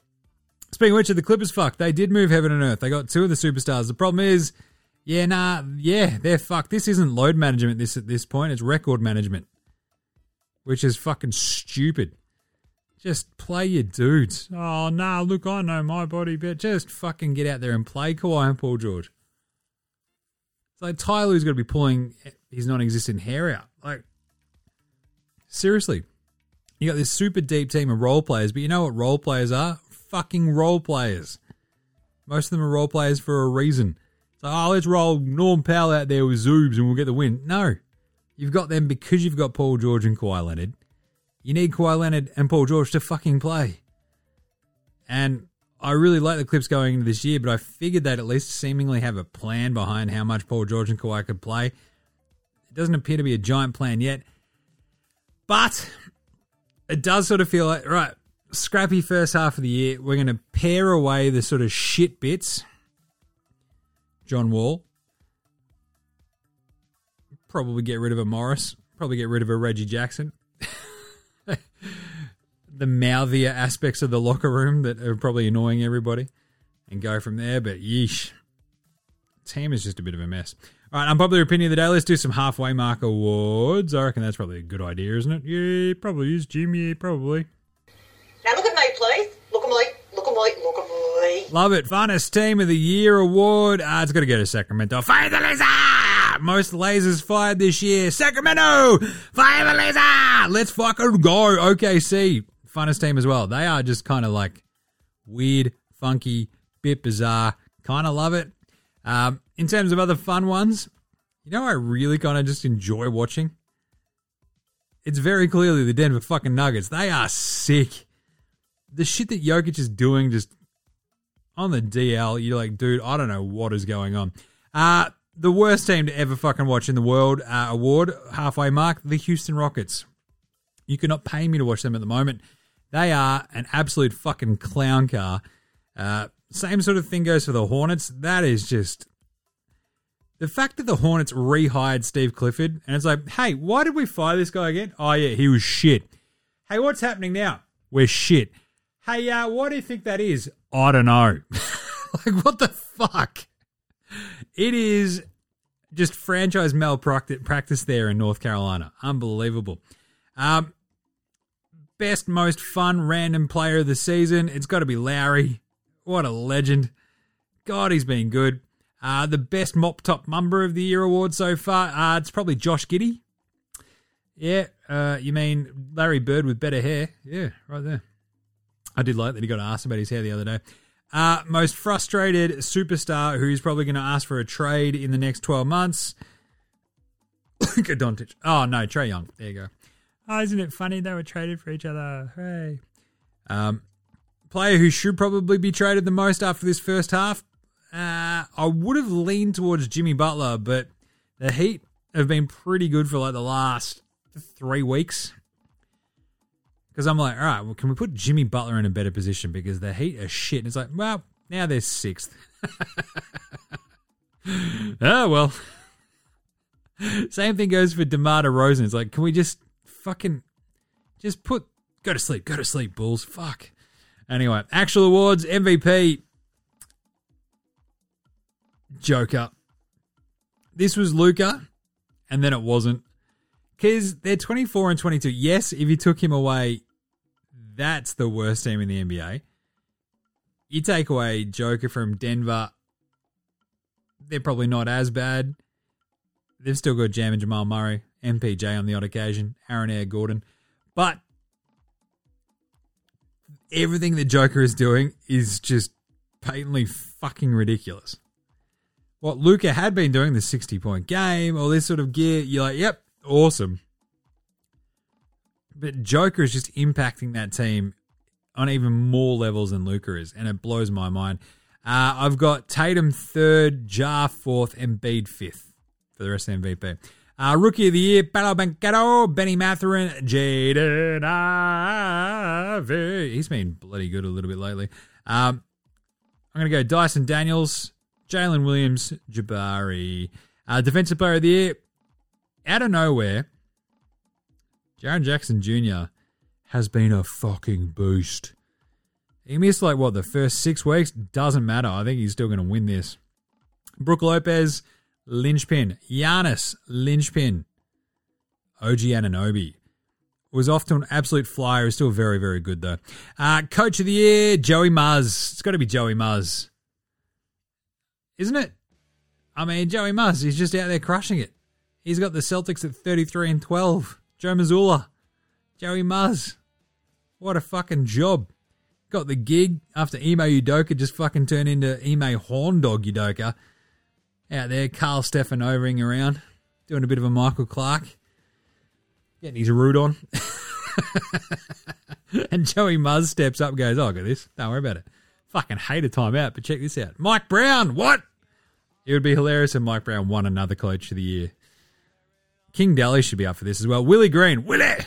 Speaking of which, the Clippers fucked. They did move heaven and earth. They got two of the superstars. The problem is, yeah, nah, yeah, they're fucked. This isn't load management. This at this point, it's record management. which is fucking stupid. Just play your dudes. Oh, nah, look, I know my body, but just fucking get out there and play Kawhi and Paul George. It's like Ty Lue's got to be pulling his non existent hair out. Like, seriously. You got this super deep team of role players, but you know what role players are? Fucking role players. Most of them are role players for a reason. So, oh, let's roll Norm Powell out there with Zoobs and we'll get the win. No. You've got them because you've got Paul George and Kawhi Leonard. You need Kawhi Leonard and Paul George to fucking play. And I really like the clips going into this year, but I figured they'd at least seemingly have a plan behind how much Paul George and Kawhi could play. It doesn't appear to be a giant plan yet. But it does sort of feel like, right, scrappy first half of the year. We're going to pare away the sort of shit bits. John Wall. Probably get rid of a Morris. Probably get rid of a Reggie Jackson. the mouthier aspects of the locker room that are probably annoying everybody and go from there. But yeesh. Team is just a bit of a mess. All right, unpopular opinion of the day. Let's do some halfway mark awards. I reckon that's probably a good idea, isn't it? Yeah, probably is, Jim. Yeah, probably. Leat, look at me. Love it. Funnest Team of the Year award. Ah, it's got to go to Sacramento. Fire the laser! Most lasers fired this year. Sacramento! Fire the laser! Let's fucking go. OKC. Funnest team as well. They are just kind of like weird, funky, bit bizarre. Kind of love it. Um, in terms of other fun ones, you know, I really kind of just enjoy watching. It's very clearly the Denver fucking Nuggets. They are sick. The shit that Jokic is doing just on the DL, you're like, dude, I don't know what is going on. Uh, the worst team to ever fucking watch in the world uh, award, halfway mark, the Houston Rockets. You cannot pay me to watch them at the moment. They are an absolute fucking clown car. Uh, same sort of thing goes for the Hornets. That is just the fact that the Hornets rehired Steve Clifford, and it's like, hey, why did we fire this guy again? Oh yeah, he was shit. Hey, what's happening now? We're shit. Hey, uh, what do you think that is? I don't know. like, what the fuck? It is just franchise malpractice practice there in North Carolina. Unbelievable. Um, best, most fun random player of the season. It's got to be Lauri. What a legend. God, he's been good. Uh, the best mop top mamba of the year award so far. Uh, it's probably Josh Giddey. Yeah, uh, you mean Larry Bird with better hair? Yeah, right there. I did like that he got asked about his hair the other day. Uh, most frustrated superstar who's probably going to ask for a trade in the next 12 months. Luka Doncic. Oh, no, Trae Young. There you go. Oh, isn't it funny they were traded for each other? Hey. Um, player who should probably be traded the most after this first half. Uh, I would have leaned towards Jimmy Butler, but the Heat have been pretty good for like the last three weeks. Because I'm like, all right, well, can we put Jimmy Butler in a better position? Because the Heat are shit. And it's like, well, now they're sixth. oh, well. Same thing goes for DeMar DeRozan. It's like, can we just fucking just put, go to sleep, go to sleep, Bulls. Fuck. Anyway, actual awards MVP Joker. This was Luka, and then it wasn't. Because they're 24 and 22. Yes, if you took him away, that's the worst team in the NBA. You take away Joker from Denver, they're probably not as bad. They've still got Jam and Jamal Murray, MPJ on the odd occasion, Aaron Air Gordon. But everything that Joker is doing is just patently fucking ridiculous. What Luka had been doing, the 60 point game, all this sort of gear, you're like, yep, awesome. But Joker is just impacting that team on even more levels than Luka is, and it blows my mind. Uh, I've got Tatum third, Ja fourth, and Embiid fifth for the rest of the MVP. Uh, Rookie of the Year, Paolo Banchero, Benny Mathurin, Jaden Ivey. He's been bloody good a little bit lately. Um, I'm going to go Dyson Daniels, Jalen Williams, Jabari. Uh, Defensive Player of the Year, out of nowhere, Jaren Jackson Jr. has been a fucking boost. He missed like what the first six weeks. Doesn't matter. I think he's still going to win this. Brook Lopez, linchpin. Giannis, linchpin. OG Anunoby. was off to an absolute flyer. Is still very, very good though. Uh, Coach of the year, Joey Muzz. It's got to be Joey Muzz, isn't it? I mean, Joey Muzz. He's just out there crushing it. He's got the Celtics at thirty-three and twelve. Joe Mazzulla, Joey Muzz. What a fucking job. Got the gig after Ime Udoka just fucking turned into Ime Horndog Udoka. Out there, Karl Stefanovering around, doing a bit of a Michael Clarke. Getting his root on. and Joey Muzz steps up goes, oh, I got this. Don't worry about it. Fucking hate a timeout, but check this out. Mike Brown, what? It would be hilarious if Mike Brown won another Coach of the Year. King Daly should be up for this as well. Willie Green, Willie!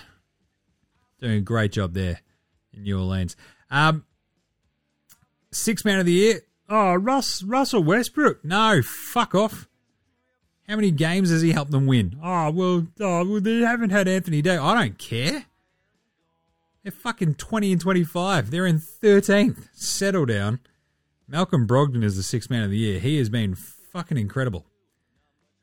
Doing a great job there in New Orleans. Um, six man of the year. Oh, Russ Russell Westbrook. No, fuck off. How many games has he helped them win? Oh well, oh, well they haven't had Anthony Day. I don't care. They're fucking twenty and twenty-five. They're in thirteenth. Settle down. Malcolm Brogdon is the six man of the year. He has been fucking incredible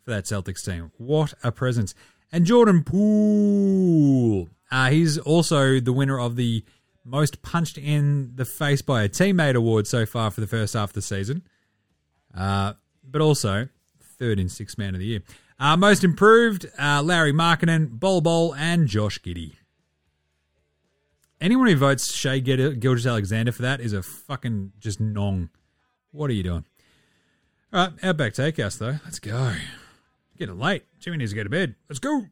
for that Celtics team. What a presence! And Jordan Poole. Uh, he's also the winner of the most punched in the face by a teammate award so far for the first half of the season. Uh, but also third in six man of the year. Uh, most improved, uh, Larry Markkanen, Bol Bol, and Josh Giddey. Anyone who votes Shai Gilgeous-Alexander for that is a fucking just nong. What are you doing? All right, Outback Takehouse though. Let's go. Getting late. Jimmy needs to go to bed. Let's go.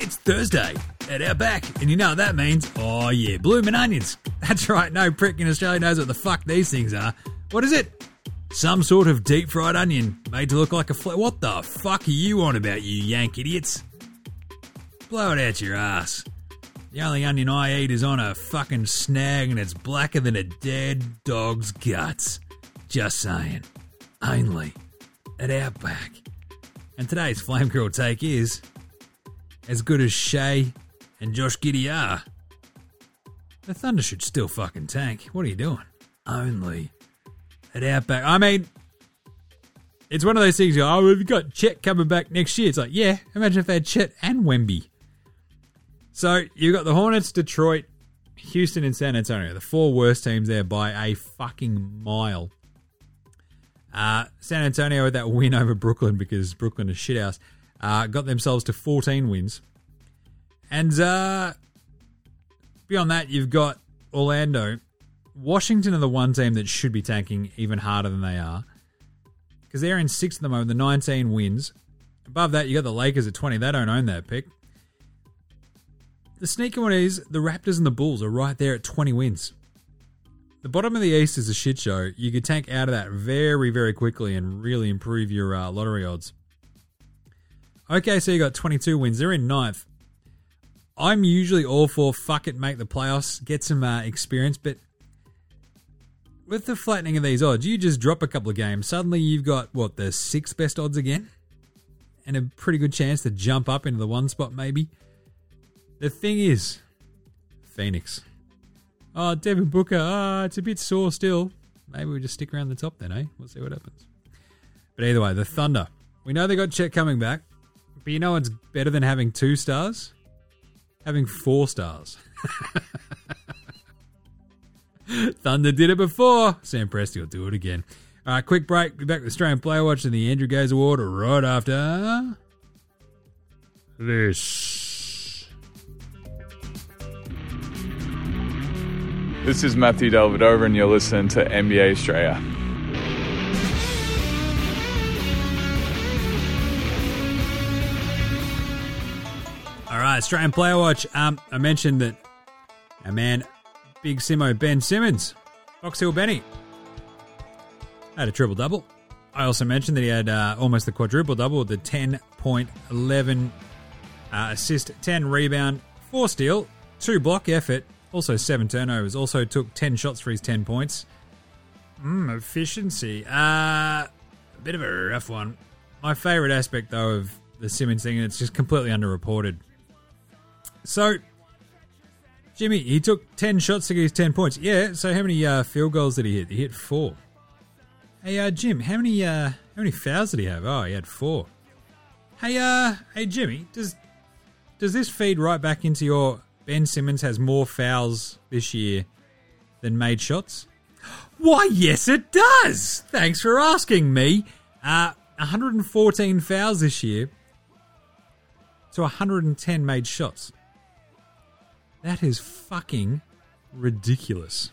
It's Thursday at Outback, and you know what that means? Oh yeah, bloomin' onions. That's right. No prick in Australia knows what the fuck these things are. What is it? Some sort of deep fried onion made to look like a flat. What the fuck are you on about, you yank idiots? Blow it out your ass. The only onion I eat is on a fucking snag and it's blacker than a dead dog's guts. Just saying. Only at Outback. And today's Flame Girl take is as good as Shai and Josh Giddey are. The Thunder should still fucking tank. What are you doing? Only at Outback. I mean, it's one of those things. Oh, we've got Chet coming back next year. It's like, yeah, imagine if they had Chet and Wemby. So you've got the Hornets, Detroit, Houston, and San Antonio. The four worst teams there by a fucking mile. Uh, San Antonio with that win over Brooklyn because Brooklyn is shithouse. Uh, got themselves to 14 wins. And uh, beyond that, you've got Orlando. Washington are the one team that should be tanking even harder than they are. Because they're in sixth at the moment, the 19 wins. Above that, you got the Lakers at 20. They don't own that pick. The sneaky one is the Raptors and the Bulls are right there at 20 wins. The bottom of the East is a shit show. You could tank out of that very, very quickly and really improve your uh, lottery odds. Okay, so you got 22 wins. They're in ninth. I'm usually all for fuck it, make the playoffs, get some uh, experience, but with the flattening of these odds, you just drop a couple of games. Suddenly you've got, what, the sixth best odds again? And a pretty good chance to jump up into the one spot, maybe. The thing is, Phoenix. Oh, Devin Booker, ah, oh, it's a bit sore still. Maybe we just stick around the top then, eh? We'll see what happens. But either way, the Thunder. We know they got Chet coming back, but you know what's better than having two stars? Having four stars. Thunder did it before. Sam Presti will do it again. All right, quick break. Be back with Strayan Player Watch and the Andrew Gaze Award right after this. This is Matthew Dellavedova, and you're listening to NBA Straya. All right, Strayan Player Watch. Um, I mentioned that a man, Big Simo Ben Simmons, Box Hill Benny, had a triple double. I also mentioned that he had uh, almost the quadruple double with the 10.11 uh, assist, 10 rebound, 4 steal, 2 block effort, also 7 turnovers. Also took 10 shots for his 10 points. Mmm, efficiency. Uh, a bit of a rough one. My favourite aspect, though, of the Simmons thing, and it's just completely underreported. So, Jimmy, he took 10 shots to get his 10 points. Yeah, so how many uh, field goals did he hit? He hit four. Hey, uh, Jim, how many uh, how many fouls did he have? Oh, he had four. Hey, uh, hey, Jimmy, does does this feed right back into your Ben Simmons has more fouls this year than made shots? Why, yes, it does. Thanks for asking me. Uh, 114 fouls this year to 110 made shots. That is fucking ridiculous.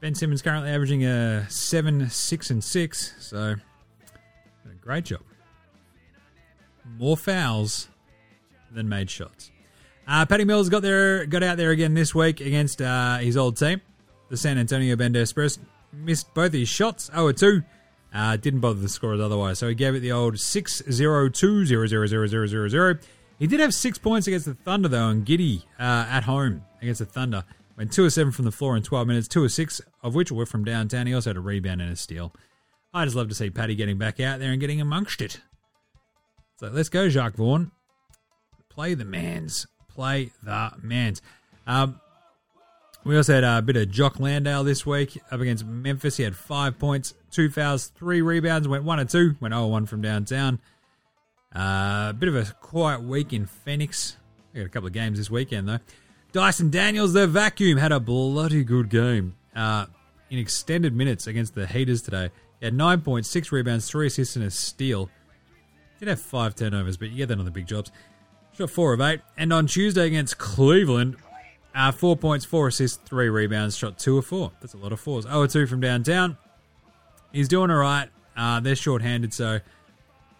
Ben Simmons currently averaging a 7, 6, and 6, so a great job. More fouls than made shots. Uh, Patty Mills got there, got out there again this week against uh, his old team, the San Antonio Bandera Spurs. Missed both his shots, 0 2. Uh, didn't bother the scorers otherwise, so he gave it the old 6 0 2 0 0 0 0 0 0. He did have six points against the Thunder, though, and Giddey uh, at home against the Thunder. Went 2 of 7 from the floor in 12 minutes, 2 of 6 of which were from downtown. He also had a rebound and a steal. I just love to see Paddy getting back out there and getting amongst it. So let's go, Jacque Vaughn. Play the mans. Play the mans. Um, we also had a bit of Jock Landale this week up against Memphis. He had five points, two fouls, three rebounds, went one and two, went 0 1 from downtown. A uh, bit of a quiet week in Phoenix. We got a couple of games this weekend, though. Dyson Daniels, the vacuum, had a bloody good game uh, in extended minutes against the Heaters today. He had nine points, six rebounds, three assists, and a steal. Did have five turnovers, but you get that on the big jobs. Shot four of eight. And on Tuesday against Cleveland, uh, four points, four assists, three rebounds, shot two of four. That's a lot of fours. 0 2 from downtown. He's doing all right. Uh, they're short-handed, so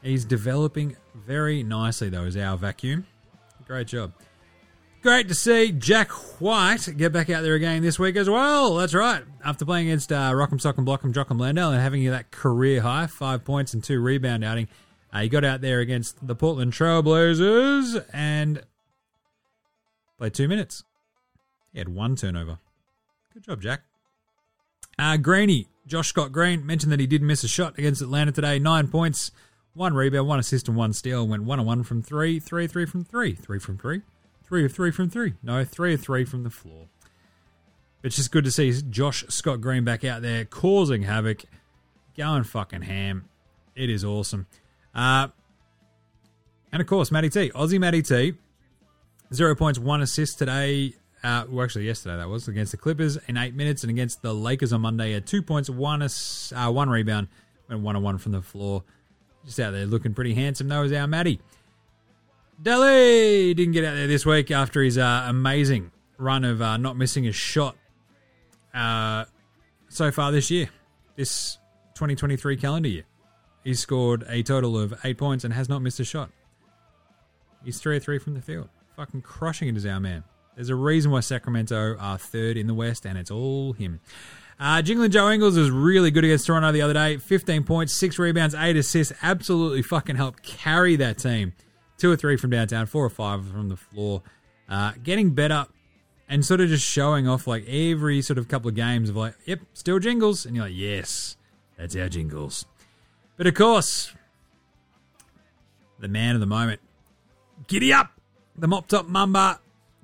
he's developing very nicely, though, is our vacuum. Great job. Great to see Jack White get back out there again this week as well. That's right. After playing against uh, Rock'em Sock'em Block'em Jock'em Landale and having that career high, five points and two rebound outing, uh, he got out there against the Portland Trailblazers and played two minutes. He had one turnover. Good job, Jack. Uh, Greeny, Josh Scott Green, mentioned that he did miss a shot against Atlanta today. Nine points, one rebound, one assist, and one steal. Went one on one from three, three three from three, three from three, three of three from three. No, three of three from the floor. It's just good to see Josh Scott Green back out there causing havoc, going fucking ham. It is awesome. Uh, and of course, Matty T, Aussie Matty T, zero points, one assist today. Uh, well, actually, yesterday that was against the Clippers in eight minutes, and against the Lakers on Monday, had two points, one ass, uh, one rebound, went one on one from the floor. Just out there looking pretty handsome. That was our Matty. Delly didn't get out there this week after his uh, amazing run of uh, not missing a shot uh, so far this year, this 2023 calendar year. He scored a total of eight points and has not missed a shot. He's three or three from the field. Fucking crushing it is our man. There's a reason why Sacramento are third in the West, and it's all him. Uh, Jingling Joe Ingles was really good against Toronto the other day. 15 points, 6 rebounds, 8 assists. Absolutely fucking helped carry that team. 2 or 3 from downtown, 4 or 5 from the floor. Uh, getting better and sort of just showing off like every sort of couple of games of like, yep, still Jingles. And you're like, yes, that's our Jingles. But of course, the man of the moment, giddy up, the mop top Mamba,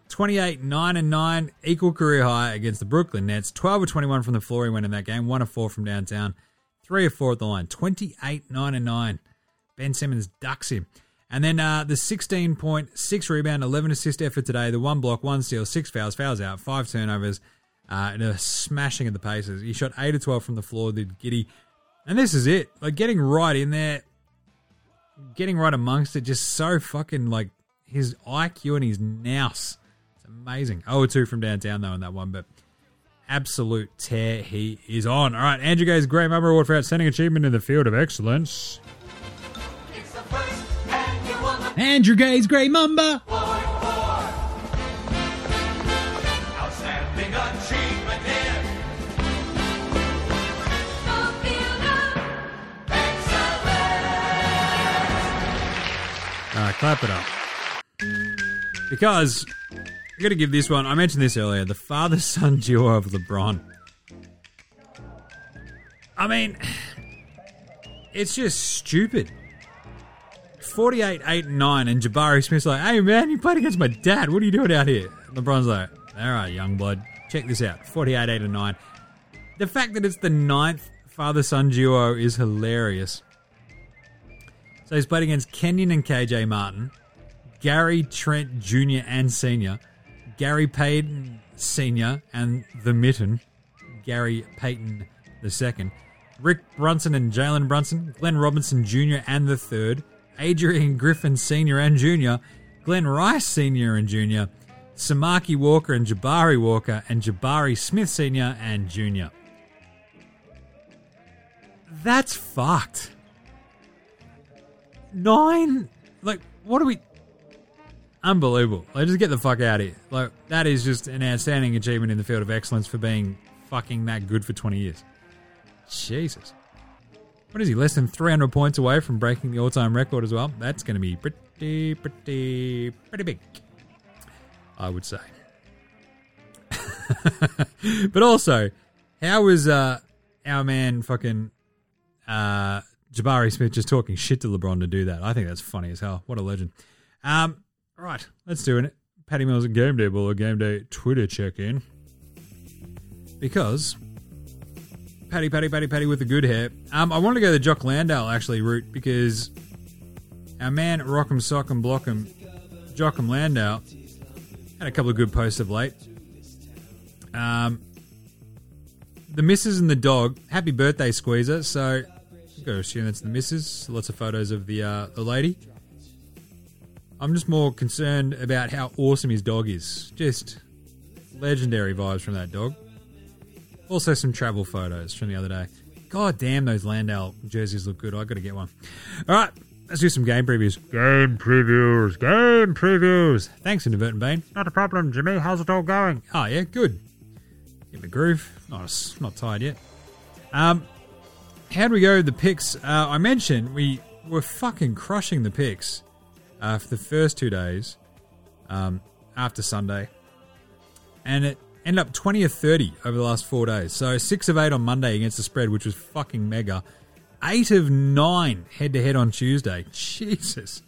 28, 9 and 9, equal career high against the Brooklyn Nets. 12 of 21 from the floor he went in that game, 1 of 4 from downtown, 3 of 4 at the line. 28, 9 and 9. Ben Simmons ducks him. And then uh, the 16 point, 6 rebound, 11 assist effort today, the 1 block, 1 steal, 6 fouls, fouls out, 5 turnovers, uh, and a smashing of the paces. He shot 8 of 12 from the floor, did Giddey. And this is it. Like getting right in there, getting right amongst it, just so fucking like his IQ and his nous. It's amazing. 0 2 from downtown though in that one, but absolute tear he is on. All right, Andrew Gaze Grey Mamba Award for Outstanding Achievement in the Field of Excellence. Andrew Gaze Grey Mamba. Clap it up. Because I got to give this one. I mentioned this earlier. The father-son duo of LeBron. I mean, it's just stupid. 48, 8, and 9, and Jabari Smith's like, hey man, you played against my dad. What are you doing out here? LeBron's like, all right, young blood, check this out. 48, 8, and 9. The fact that it's the ninth father son duo is hilarious. So he's played against Kenyon and KJ Martin, Gary Trent Jr. and Senior, Gary Payton Senior and the Mitten, Gary Payton the second, Rick Brunson and Jalen Brunson, Glenn Robinson Jr. and the third, Adrian Griffin Sr. and Jr., Glen Rice Sr. and Jr., Samaki Walker and Jabari Walker, and Jabari Smith Sr. and Jr. That's fucked. Nine? Like, what are we. Unbelievable. Like, just get the fuck out of here. Like, that is just an outstanding achievement in the field of excellence for being fucking that good for 20 years. Jesus. What is he? Less than 300 points away from breaking the all time record as well? That's going to be pretty, pretty, pretty big. I would say. but also, how was uh, our man fucking uh, Jabari Smith just talking shit to LeBron to do that? I think that's funny as hell. What a legend. Um, right, let's do it. Patty Mills and Game Day Ball, Game Day Twitter check in. Because Patty, Patty, Patty, Patty with the good hair. Um, I want to go the Jock Landale actually route because our man Rock'em Sock'em Block'em, Jock'em Landale, had a couple of good posts of late. Um, the missus and the dog. Happy birthday, Squeezer. So, I've assume that's the missus. Lots of photos of the uh, the lady. I'm just more concerned about how awesome his dog is. Just legendary vibes from that dog. Also, some travel photos from the other day. God damn, those Landau jerseys look good. i got to get one. All right, let's do some game previews. Game previews. Game previews. Thanks, Inadvertent Bane. Not a problem, Jimmy. How's it all going? Oh, yeah, good. Get the groove. Not, not tired yet. Um, how do we go with the picks? Uh, I mentioned we were fucking crushing the picks uh, for the first two days um, after Sunday. And it ended up 20 or 30 over the last four days. So 6 of 8 on Monday against the spread, which was fucking mega. 8 of 9 head to head on Tuesday. Jesus.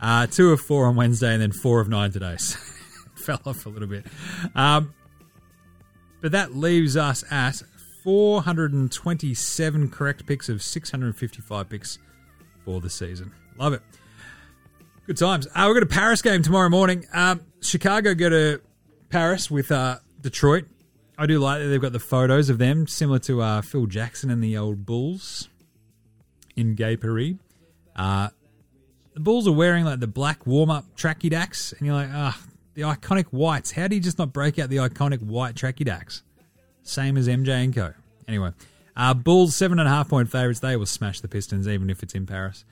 Uh, 2 of 4 on Wednesday, and then 4 of 9 today. So fell off a little bit. Um, but that leaves us at 427 correct picks of 655 picks for the season. Love it. Good times. Uh, we've got a Paris game tomorrow morning. Um, Chicago go to Paris with uh, Detroit. I do like that they've got the photos of them, similar to uh, Phil Jackson and the old Bulls in Gay Paris. Uh, the Bulls are wearing like the black warm up tracky dacks, and you're like, ah, the iconic whites. How do you just not break out the iconic white tracky dacks? Same as MJ and Co. Anyway, uh, Bulls seven and a half point favorites. They will smash the Pistons, even if it's in Paris.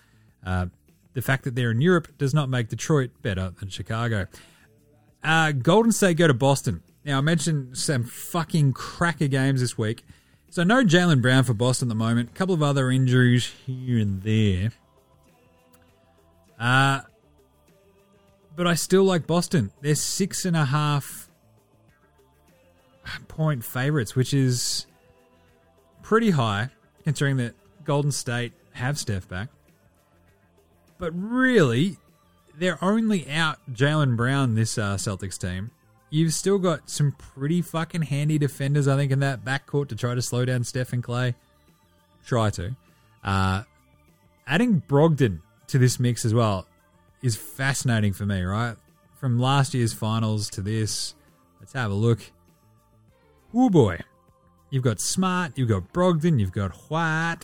Uh, the fact that they're in Europe does not make Detroit better than Chicago. Uh, Golden State go to Boston. Now, I mentioned some fucking cracker games this week. So, no Jaylen Brown for Boston at the moment. A couple of other injuries here and there. Uh, but I still like Boston. They're six and a half point favorites, which is pretty high considering that Golden State have Steph back. But really, they're only out Jaylen Brown, this uh, Celtics team. You've still got some pretty fucking handy defenders, I think, in that backcourt to try to slow down Steph and Klay. Try to. Uh, adding Brogdon to this mix as well is fascinating for me, right? From last year's finals to this, let's have a look. Oh boy. You've got Smart, you've got Brogdon, you've got White.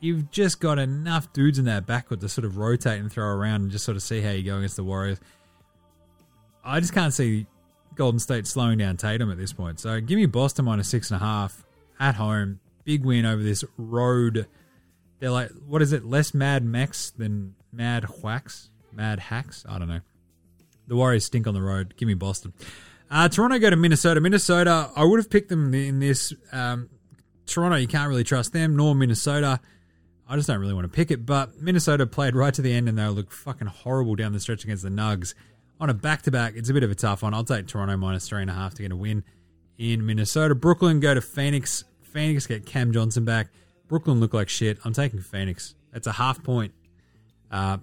You've just got enough dudes in that backcourt to sort of rotate and throw around and just sort of see how you go against the Warriors. I just can't see Golden State slowing down Tatum at this point. So give me Boston minus six and a half at home. Big win over this road. They're like, what is it? Less Mad Max than Mad Whacks? Mad Hacks? I don't know. The Warriors stink on the road. Give me Boston. Uh, Toronto go to Minnesota. Minnesota, I would have picked them in this. Um, Toronto, you can't really trust them, nor Minnesota. I just don't really want to pick it. But Minnesota played right to the end and they look fucking horrible down the stretch against the Nugs. On a back to back, it's a bit of a tough one. I'll take Toronto minus three and a half to get a win in Minnesota. Brooklyn go to Phoenix. Phoenix get Cam Johnson back. Brooklyn look like shit. I'm taking Phoenix. That's a half point. Uh,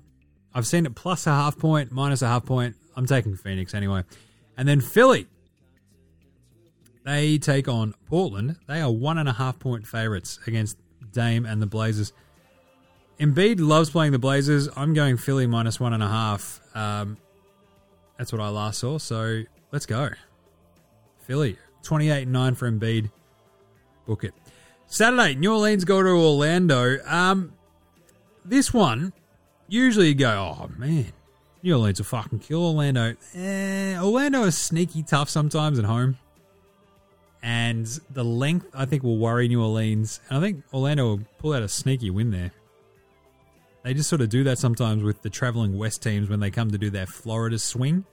I've seen it plus a half point, minus a half point. I'm taking Phoenix anyway. And then Philly. They take on Portland. They are one and a half point favorites against Dame and the Blazers. Embiid loves playing the Blazers. I'm going Philly minus one and a half. Um, that's what I last saw. So let's go. Philly 28 9 for Embiid. Book it. Saturday, New Orleans go to Orlando. Um, this one, usually you go, oh man, New Orleans will fucking kill Orlando. Eh, Orlando is sneaky tough sometimes at home. And the length, I think, will worry New Orleans. And I think Orlando will pull out a sneaky win there. They just sort of do that sometimes with the traveling West teams when they come to do their Florida swing.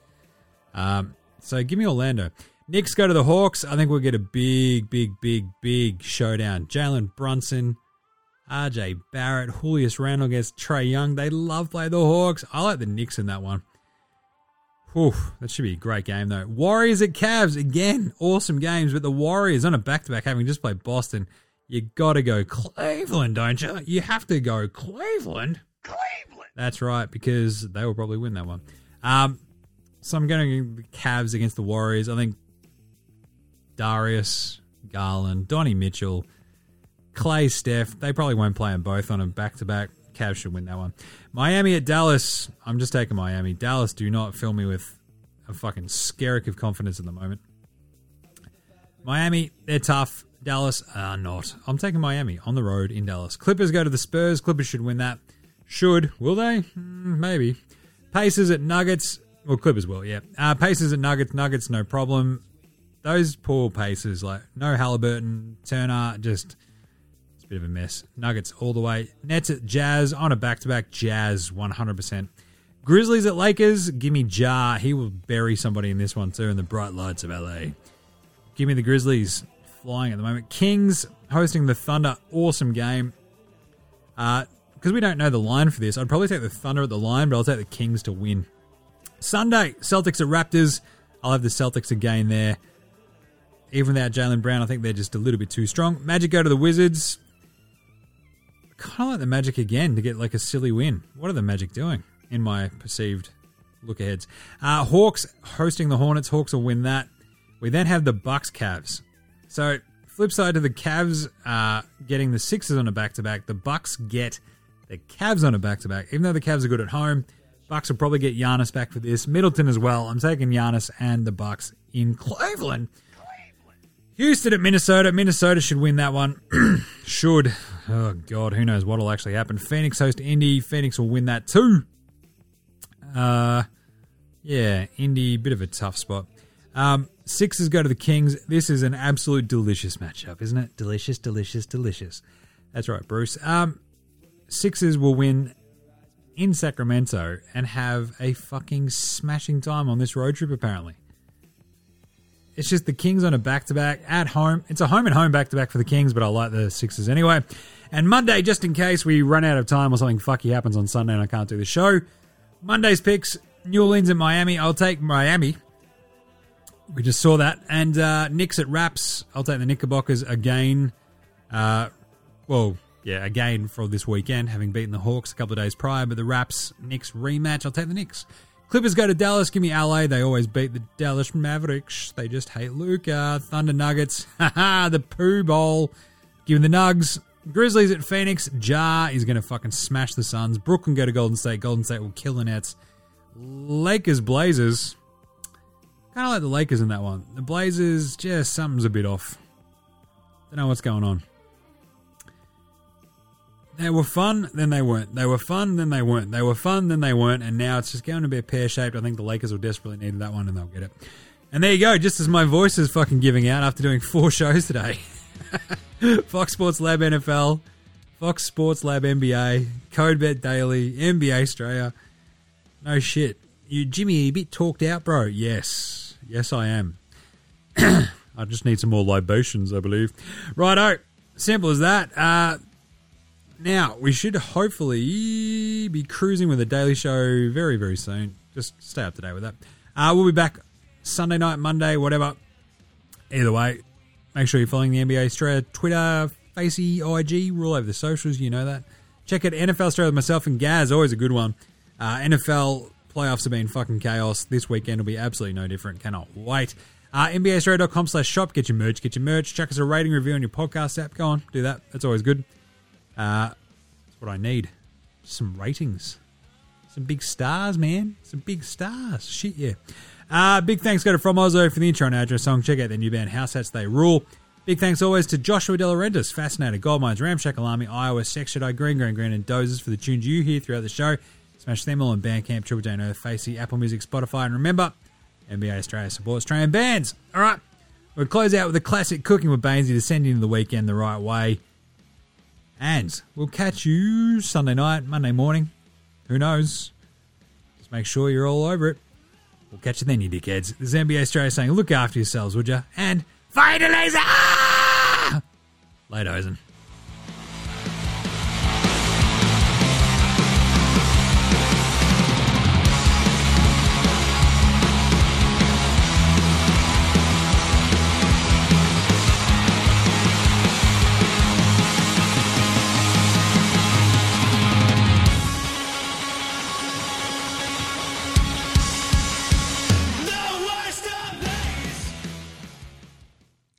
Um, so give me Orlando. Knicks go to the Hawks. I think we'll get a big, big, big, big showdown. Jalen Brunson, RJ Barrett, Julius Randle against Trae Young. They love playing the Hawks. I like the Knicks in that one. Whew, that should be a great game though. Warriors at Cavs again, awesome games. But the Warriors on a back-to-back, having just played Boston, you got to go Cleveland, don't you? You have to go Cleveland. Cleveland. That's right, because they will probably win that one. Um, so I'm going to Cavs against the Warriors. I think Darius Garland, Donnie Mitchell, Klay, Steph. They probably won't play them both on a back-to-back. Cavs should win that one. Miami at Dallas. I'm just taking Miami. Dallas do not fill me with a fucking skerrick of confidence at the moment. Miami, they're tough. Dallas are not. I'm taking Miami on the road in Dallas. Clippers go to the Spurs. Clippers should win that. Should. Will they? Mm, maybe. Pacers at Nuggets. Well, Clippers will, yeah. Uh, Pacers at Nuggets. Nuggets, no problem. Those poor Pacers, like, no Halliburton, Turner, just. Bit of a mess. Nuggets all the way. Nets at Jazz. On a back to back. Jazz, 100%. Grizzlies at Lakers. Give me Ja. He will bury somebody in this one, too, in the bright lights of LA. Give me the Grizzlies flying at the moment. Kings hosting the Thunder. Awesome game. Uh, because we don't know the line for this, I'd probably take the Thunder at the line, but I'll take the Kings to win. Sunday, Celtics at Raptors. I'll have the Celtics again there. Even without Jaylen Brown, I think they're just a little bit too strong. Magic go to the Wizards. Kind of like the Magic again to get like a silly win. What are the Magic doing in my perceived look aheads? Uh, Hawks hosting the Hornets. Hawks will win that. We then have the Bucks Cavs. So flip side to the Cavs uh, getting the Sixers on a back to back. The Bucks get the Cavs on a back to back. Even though the Cavs are good at home, Bucks will probably get Giannis back for this. Middleton as well. I'm taking Giannis and the Bucks in Cleveland. Houston at Minnesota. Minnesota should win that one. should. Oh God, who knows what'll actually happen? Phoenix host Indy. Phoenix will win that too. Uh, yeah, Indy, bit of a tough spot. Um, Sixers go to the Kings. This is an absolute delicious matchup, isn't it? Delicious, delicious, delicious. That's right, Bruce. Um, Sixers will win in Sacramento and have a fucking smashing time on this road trip, apparently. It's just the Kings on a back to back at home. It's a home and home back to back for the Kings, but I like the Sixers anyway. And Monday, just in case we run out of time or something fucky happens on Sunday and I can't do the show, Monday's picks New Orleans and Miami. I'll take Miami. We just saw that. And uh, Knicks at Raps. I'll take the Knickerbockers again. Uh, well, yeah, again for this weekend, having beaten the Hawks a couple of days prior. But the Raps Knicks rematch, I'll take the Knicks. Clippers go to Dallas. Give me LA. They always beat the Dallas Mavericks. They just hate Luka. Thunder Nuggets. Haha, the Pooh Bowl. Give me the Nugs. Grizzlies at Phoenix. Ja is going to fucking smash the Suns. Brooklyn go to Golden State. Golden State will kill the Nets. Lakers Blazers. Kind of like the Lakers in that one. The Blazers, just something's a bit off. Don't know what's going on. They were fun, then they weren't. They were fun, then they weren't. They were fun, then they weren't. And now it's just going to be a pear shaped. I think the Lakers will desperately need that one and they'll get it. And there you go, just as my voice is fucking giving out after doing four shows today. Fox Sports Lab NFL, Fox Sports Lab NBA, CodeBet Daily, NBA Straya. No shit. You, Jimmy, a bit talked out, bro. Yes. Yes, I am. I just need some more libations, I believe. Righto. Simple as that. Uh, now, we should hopefully be cruising with a daily show very, very soon. Just stay up to date with that. Uh, we'll be back Sunday night, Monday, whatever. Either way, make sure you're following the NBA Straya Twitter, Facey, IG. We're all over the socials, you know that. Check out NFL Straya with myself and Gaz, always a good one. Uh, NFL playoffs have been fucking chaos. This weekend will be absolutely no different. Cannot wait. Uh, NBAstraya.com slash shop. Get your merch. Get your merch. Chuck us a rating review on your podcast app. Go on, do that. That's always good. Uh, that's what I need. some ratings. Some big stars, man. Some big stars. Shit, yeah. Uh, big thanks go to From Ozo for the intro and outro song. Check out their new band, House Hats They Rule. Big thanks always to Joshua De Laurentiis, Fascinator, Goldmines, Ramshackle Army, Iowa, Sex Shadow, Green, Green, Green, and Dozers for the tunes you hear throughout the show. Smash them all on Bandcamp, Triple J Unearthed, Facey, Apple Music, Spotify, and remember, NBA Straya supports Australian bands. All right, we'll close out with a classic Cooking with Bainesy to send you into the weekend the right way. And we'll catch you Sunday night, Monday morning. Who knows? Just make sure you're all over it. We'll catch you then, you dickheads. This is NBA Straya saying, look after yourselves, would you? And fire to laser! Later, Ozen.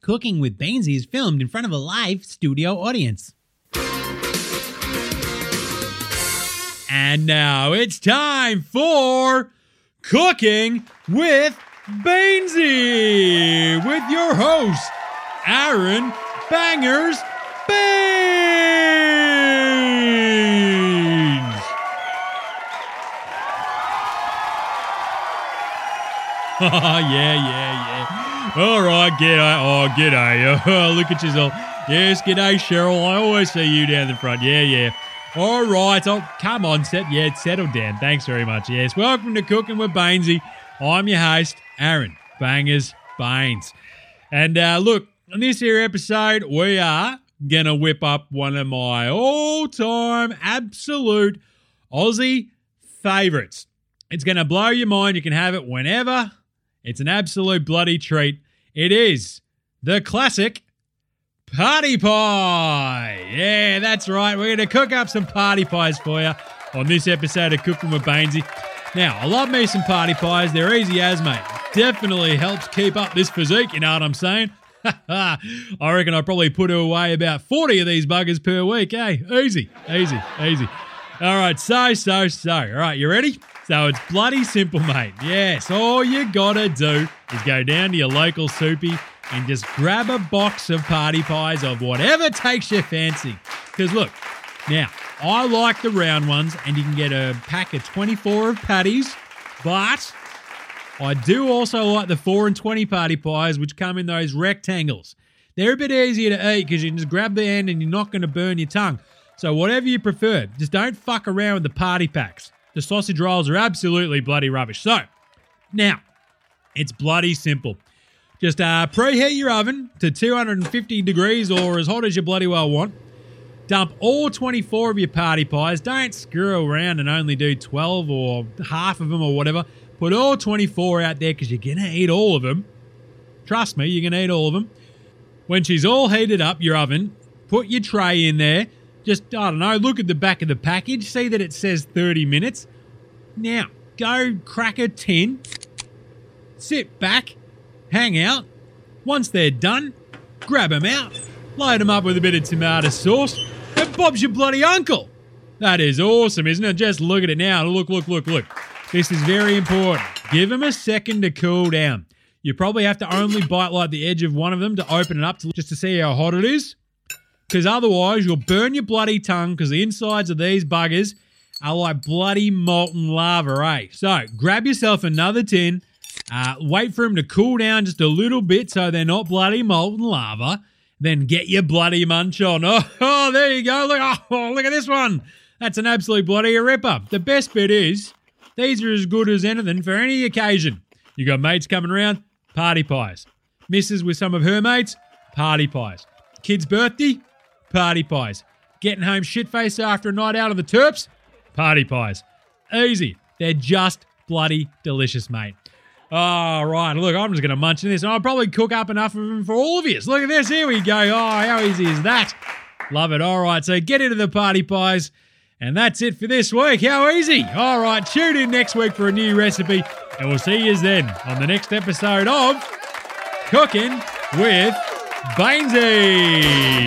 Cooking with Bainesy is filmed in front of a live studio audience. And now it's time for Cooking with Bainesy with your host, Aaron Bangers Baines. Yeah, yeah, yeah. All right, g'day. Oh, g'day. Oh, look at yourself. Yes, g'day, Cheryl. I always see you down the front. Yeah, yeah. All right. Oh, come on, set. Yeah, settle down. Thanks very much. Yes, welcome to Cooking with Bainesy. I'm your host, Aaron Bangers Baines. And uh, look, on this here episode, we are gonna whip up one of my all-time absolute Aussie favourites. It's gonna blow your mind. You can have it whenever. It's an absolute bloody treat. It is the classic party pie. Yeah, that's right. We're going to cook up some party pies for you on this episode of Cooking with Bainesy. Now, I love me some party pies. They're easy as, mate. Definitely helps keep up this physique, you know what I'm saying? I reckon I probably put away about 40 of these buggers per week, eh? Easy, easy, easy. All right, so, so, so. All right, you ready? So it's bloody simple, mate. Yes, all you gotta do is go down to your local soupy and just grab a box of party pies of whatever takes your fancy. Because look, now, I like the round ones, and you can get a pack of 24 of patties, but I do also like the 4 and 20 party pies, which come in those rectangles. They're a bit easier to eat because you can just grab the end and you're not going to burn your tongue. So, whatever you prefer, just don't fuck around with the party packs. The sausage rolls are absolutely bloody rubbish. So, now, it's bloody simple. Just uh, preheat your oven to 250 degrees or as hot as you bloody well want. Dump all 24 of your party pies. Don't screw around and only do 12 or half of them or whatever. Put all 24 out there because you're going to eat all of them. Trust me, you're going to eat all of them. When she's all heated up, your oven, put your tray in there. Just, I don't know, look at the back of the package. See that it says 30 minutes. Now, go crack a tin. Sit back. Hang out. Once they're done, grab them out. Load them up with a bit of tomato sauce. And Bob's your bloody uncle. That is awesome, isn't it? Just look at it now. Look, look, look, look. This is very important. Give them a second to cool down. You probably have to only bite like the edge of one of them to open it up to, just to see how hot it is. Because otherwise, you'll burn your bloody tongue because the insides of these buggers are like bloody molten lava, eh? So grab yourself another tin. Uh, wait for them to cool down just a little bit so they're not bloody molten lava. Then get your bloody munch on. Oh, oh there you go. Look, oh, look at this one. That's an absolute bloody ripper. The best bit is these are as good as anything for any occasion. You got mates coming around, party pies. Misses with some of her mates, party pies. Kid's birthday, party pies. Getting home shit faced after a night out of the Terps, party pies. Easy. They're just bloody delicious, mate. All right, look, I'm just going to munch in this. And I'll probably cook up enough of them for all of you. Look at this. Here we go. Oh, how easy is that? Love it. All right, so get into the party pies. And that's it for this week. How easy. All right, tune in next week for a new recipe. And we'll see you then on the next episode of Cooking with Bainesy.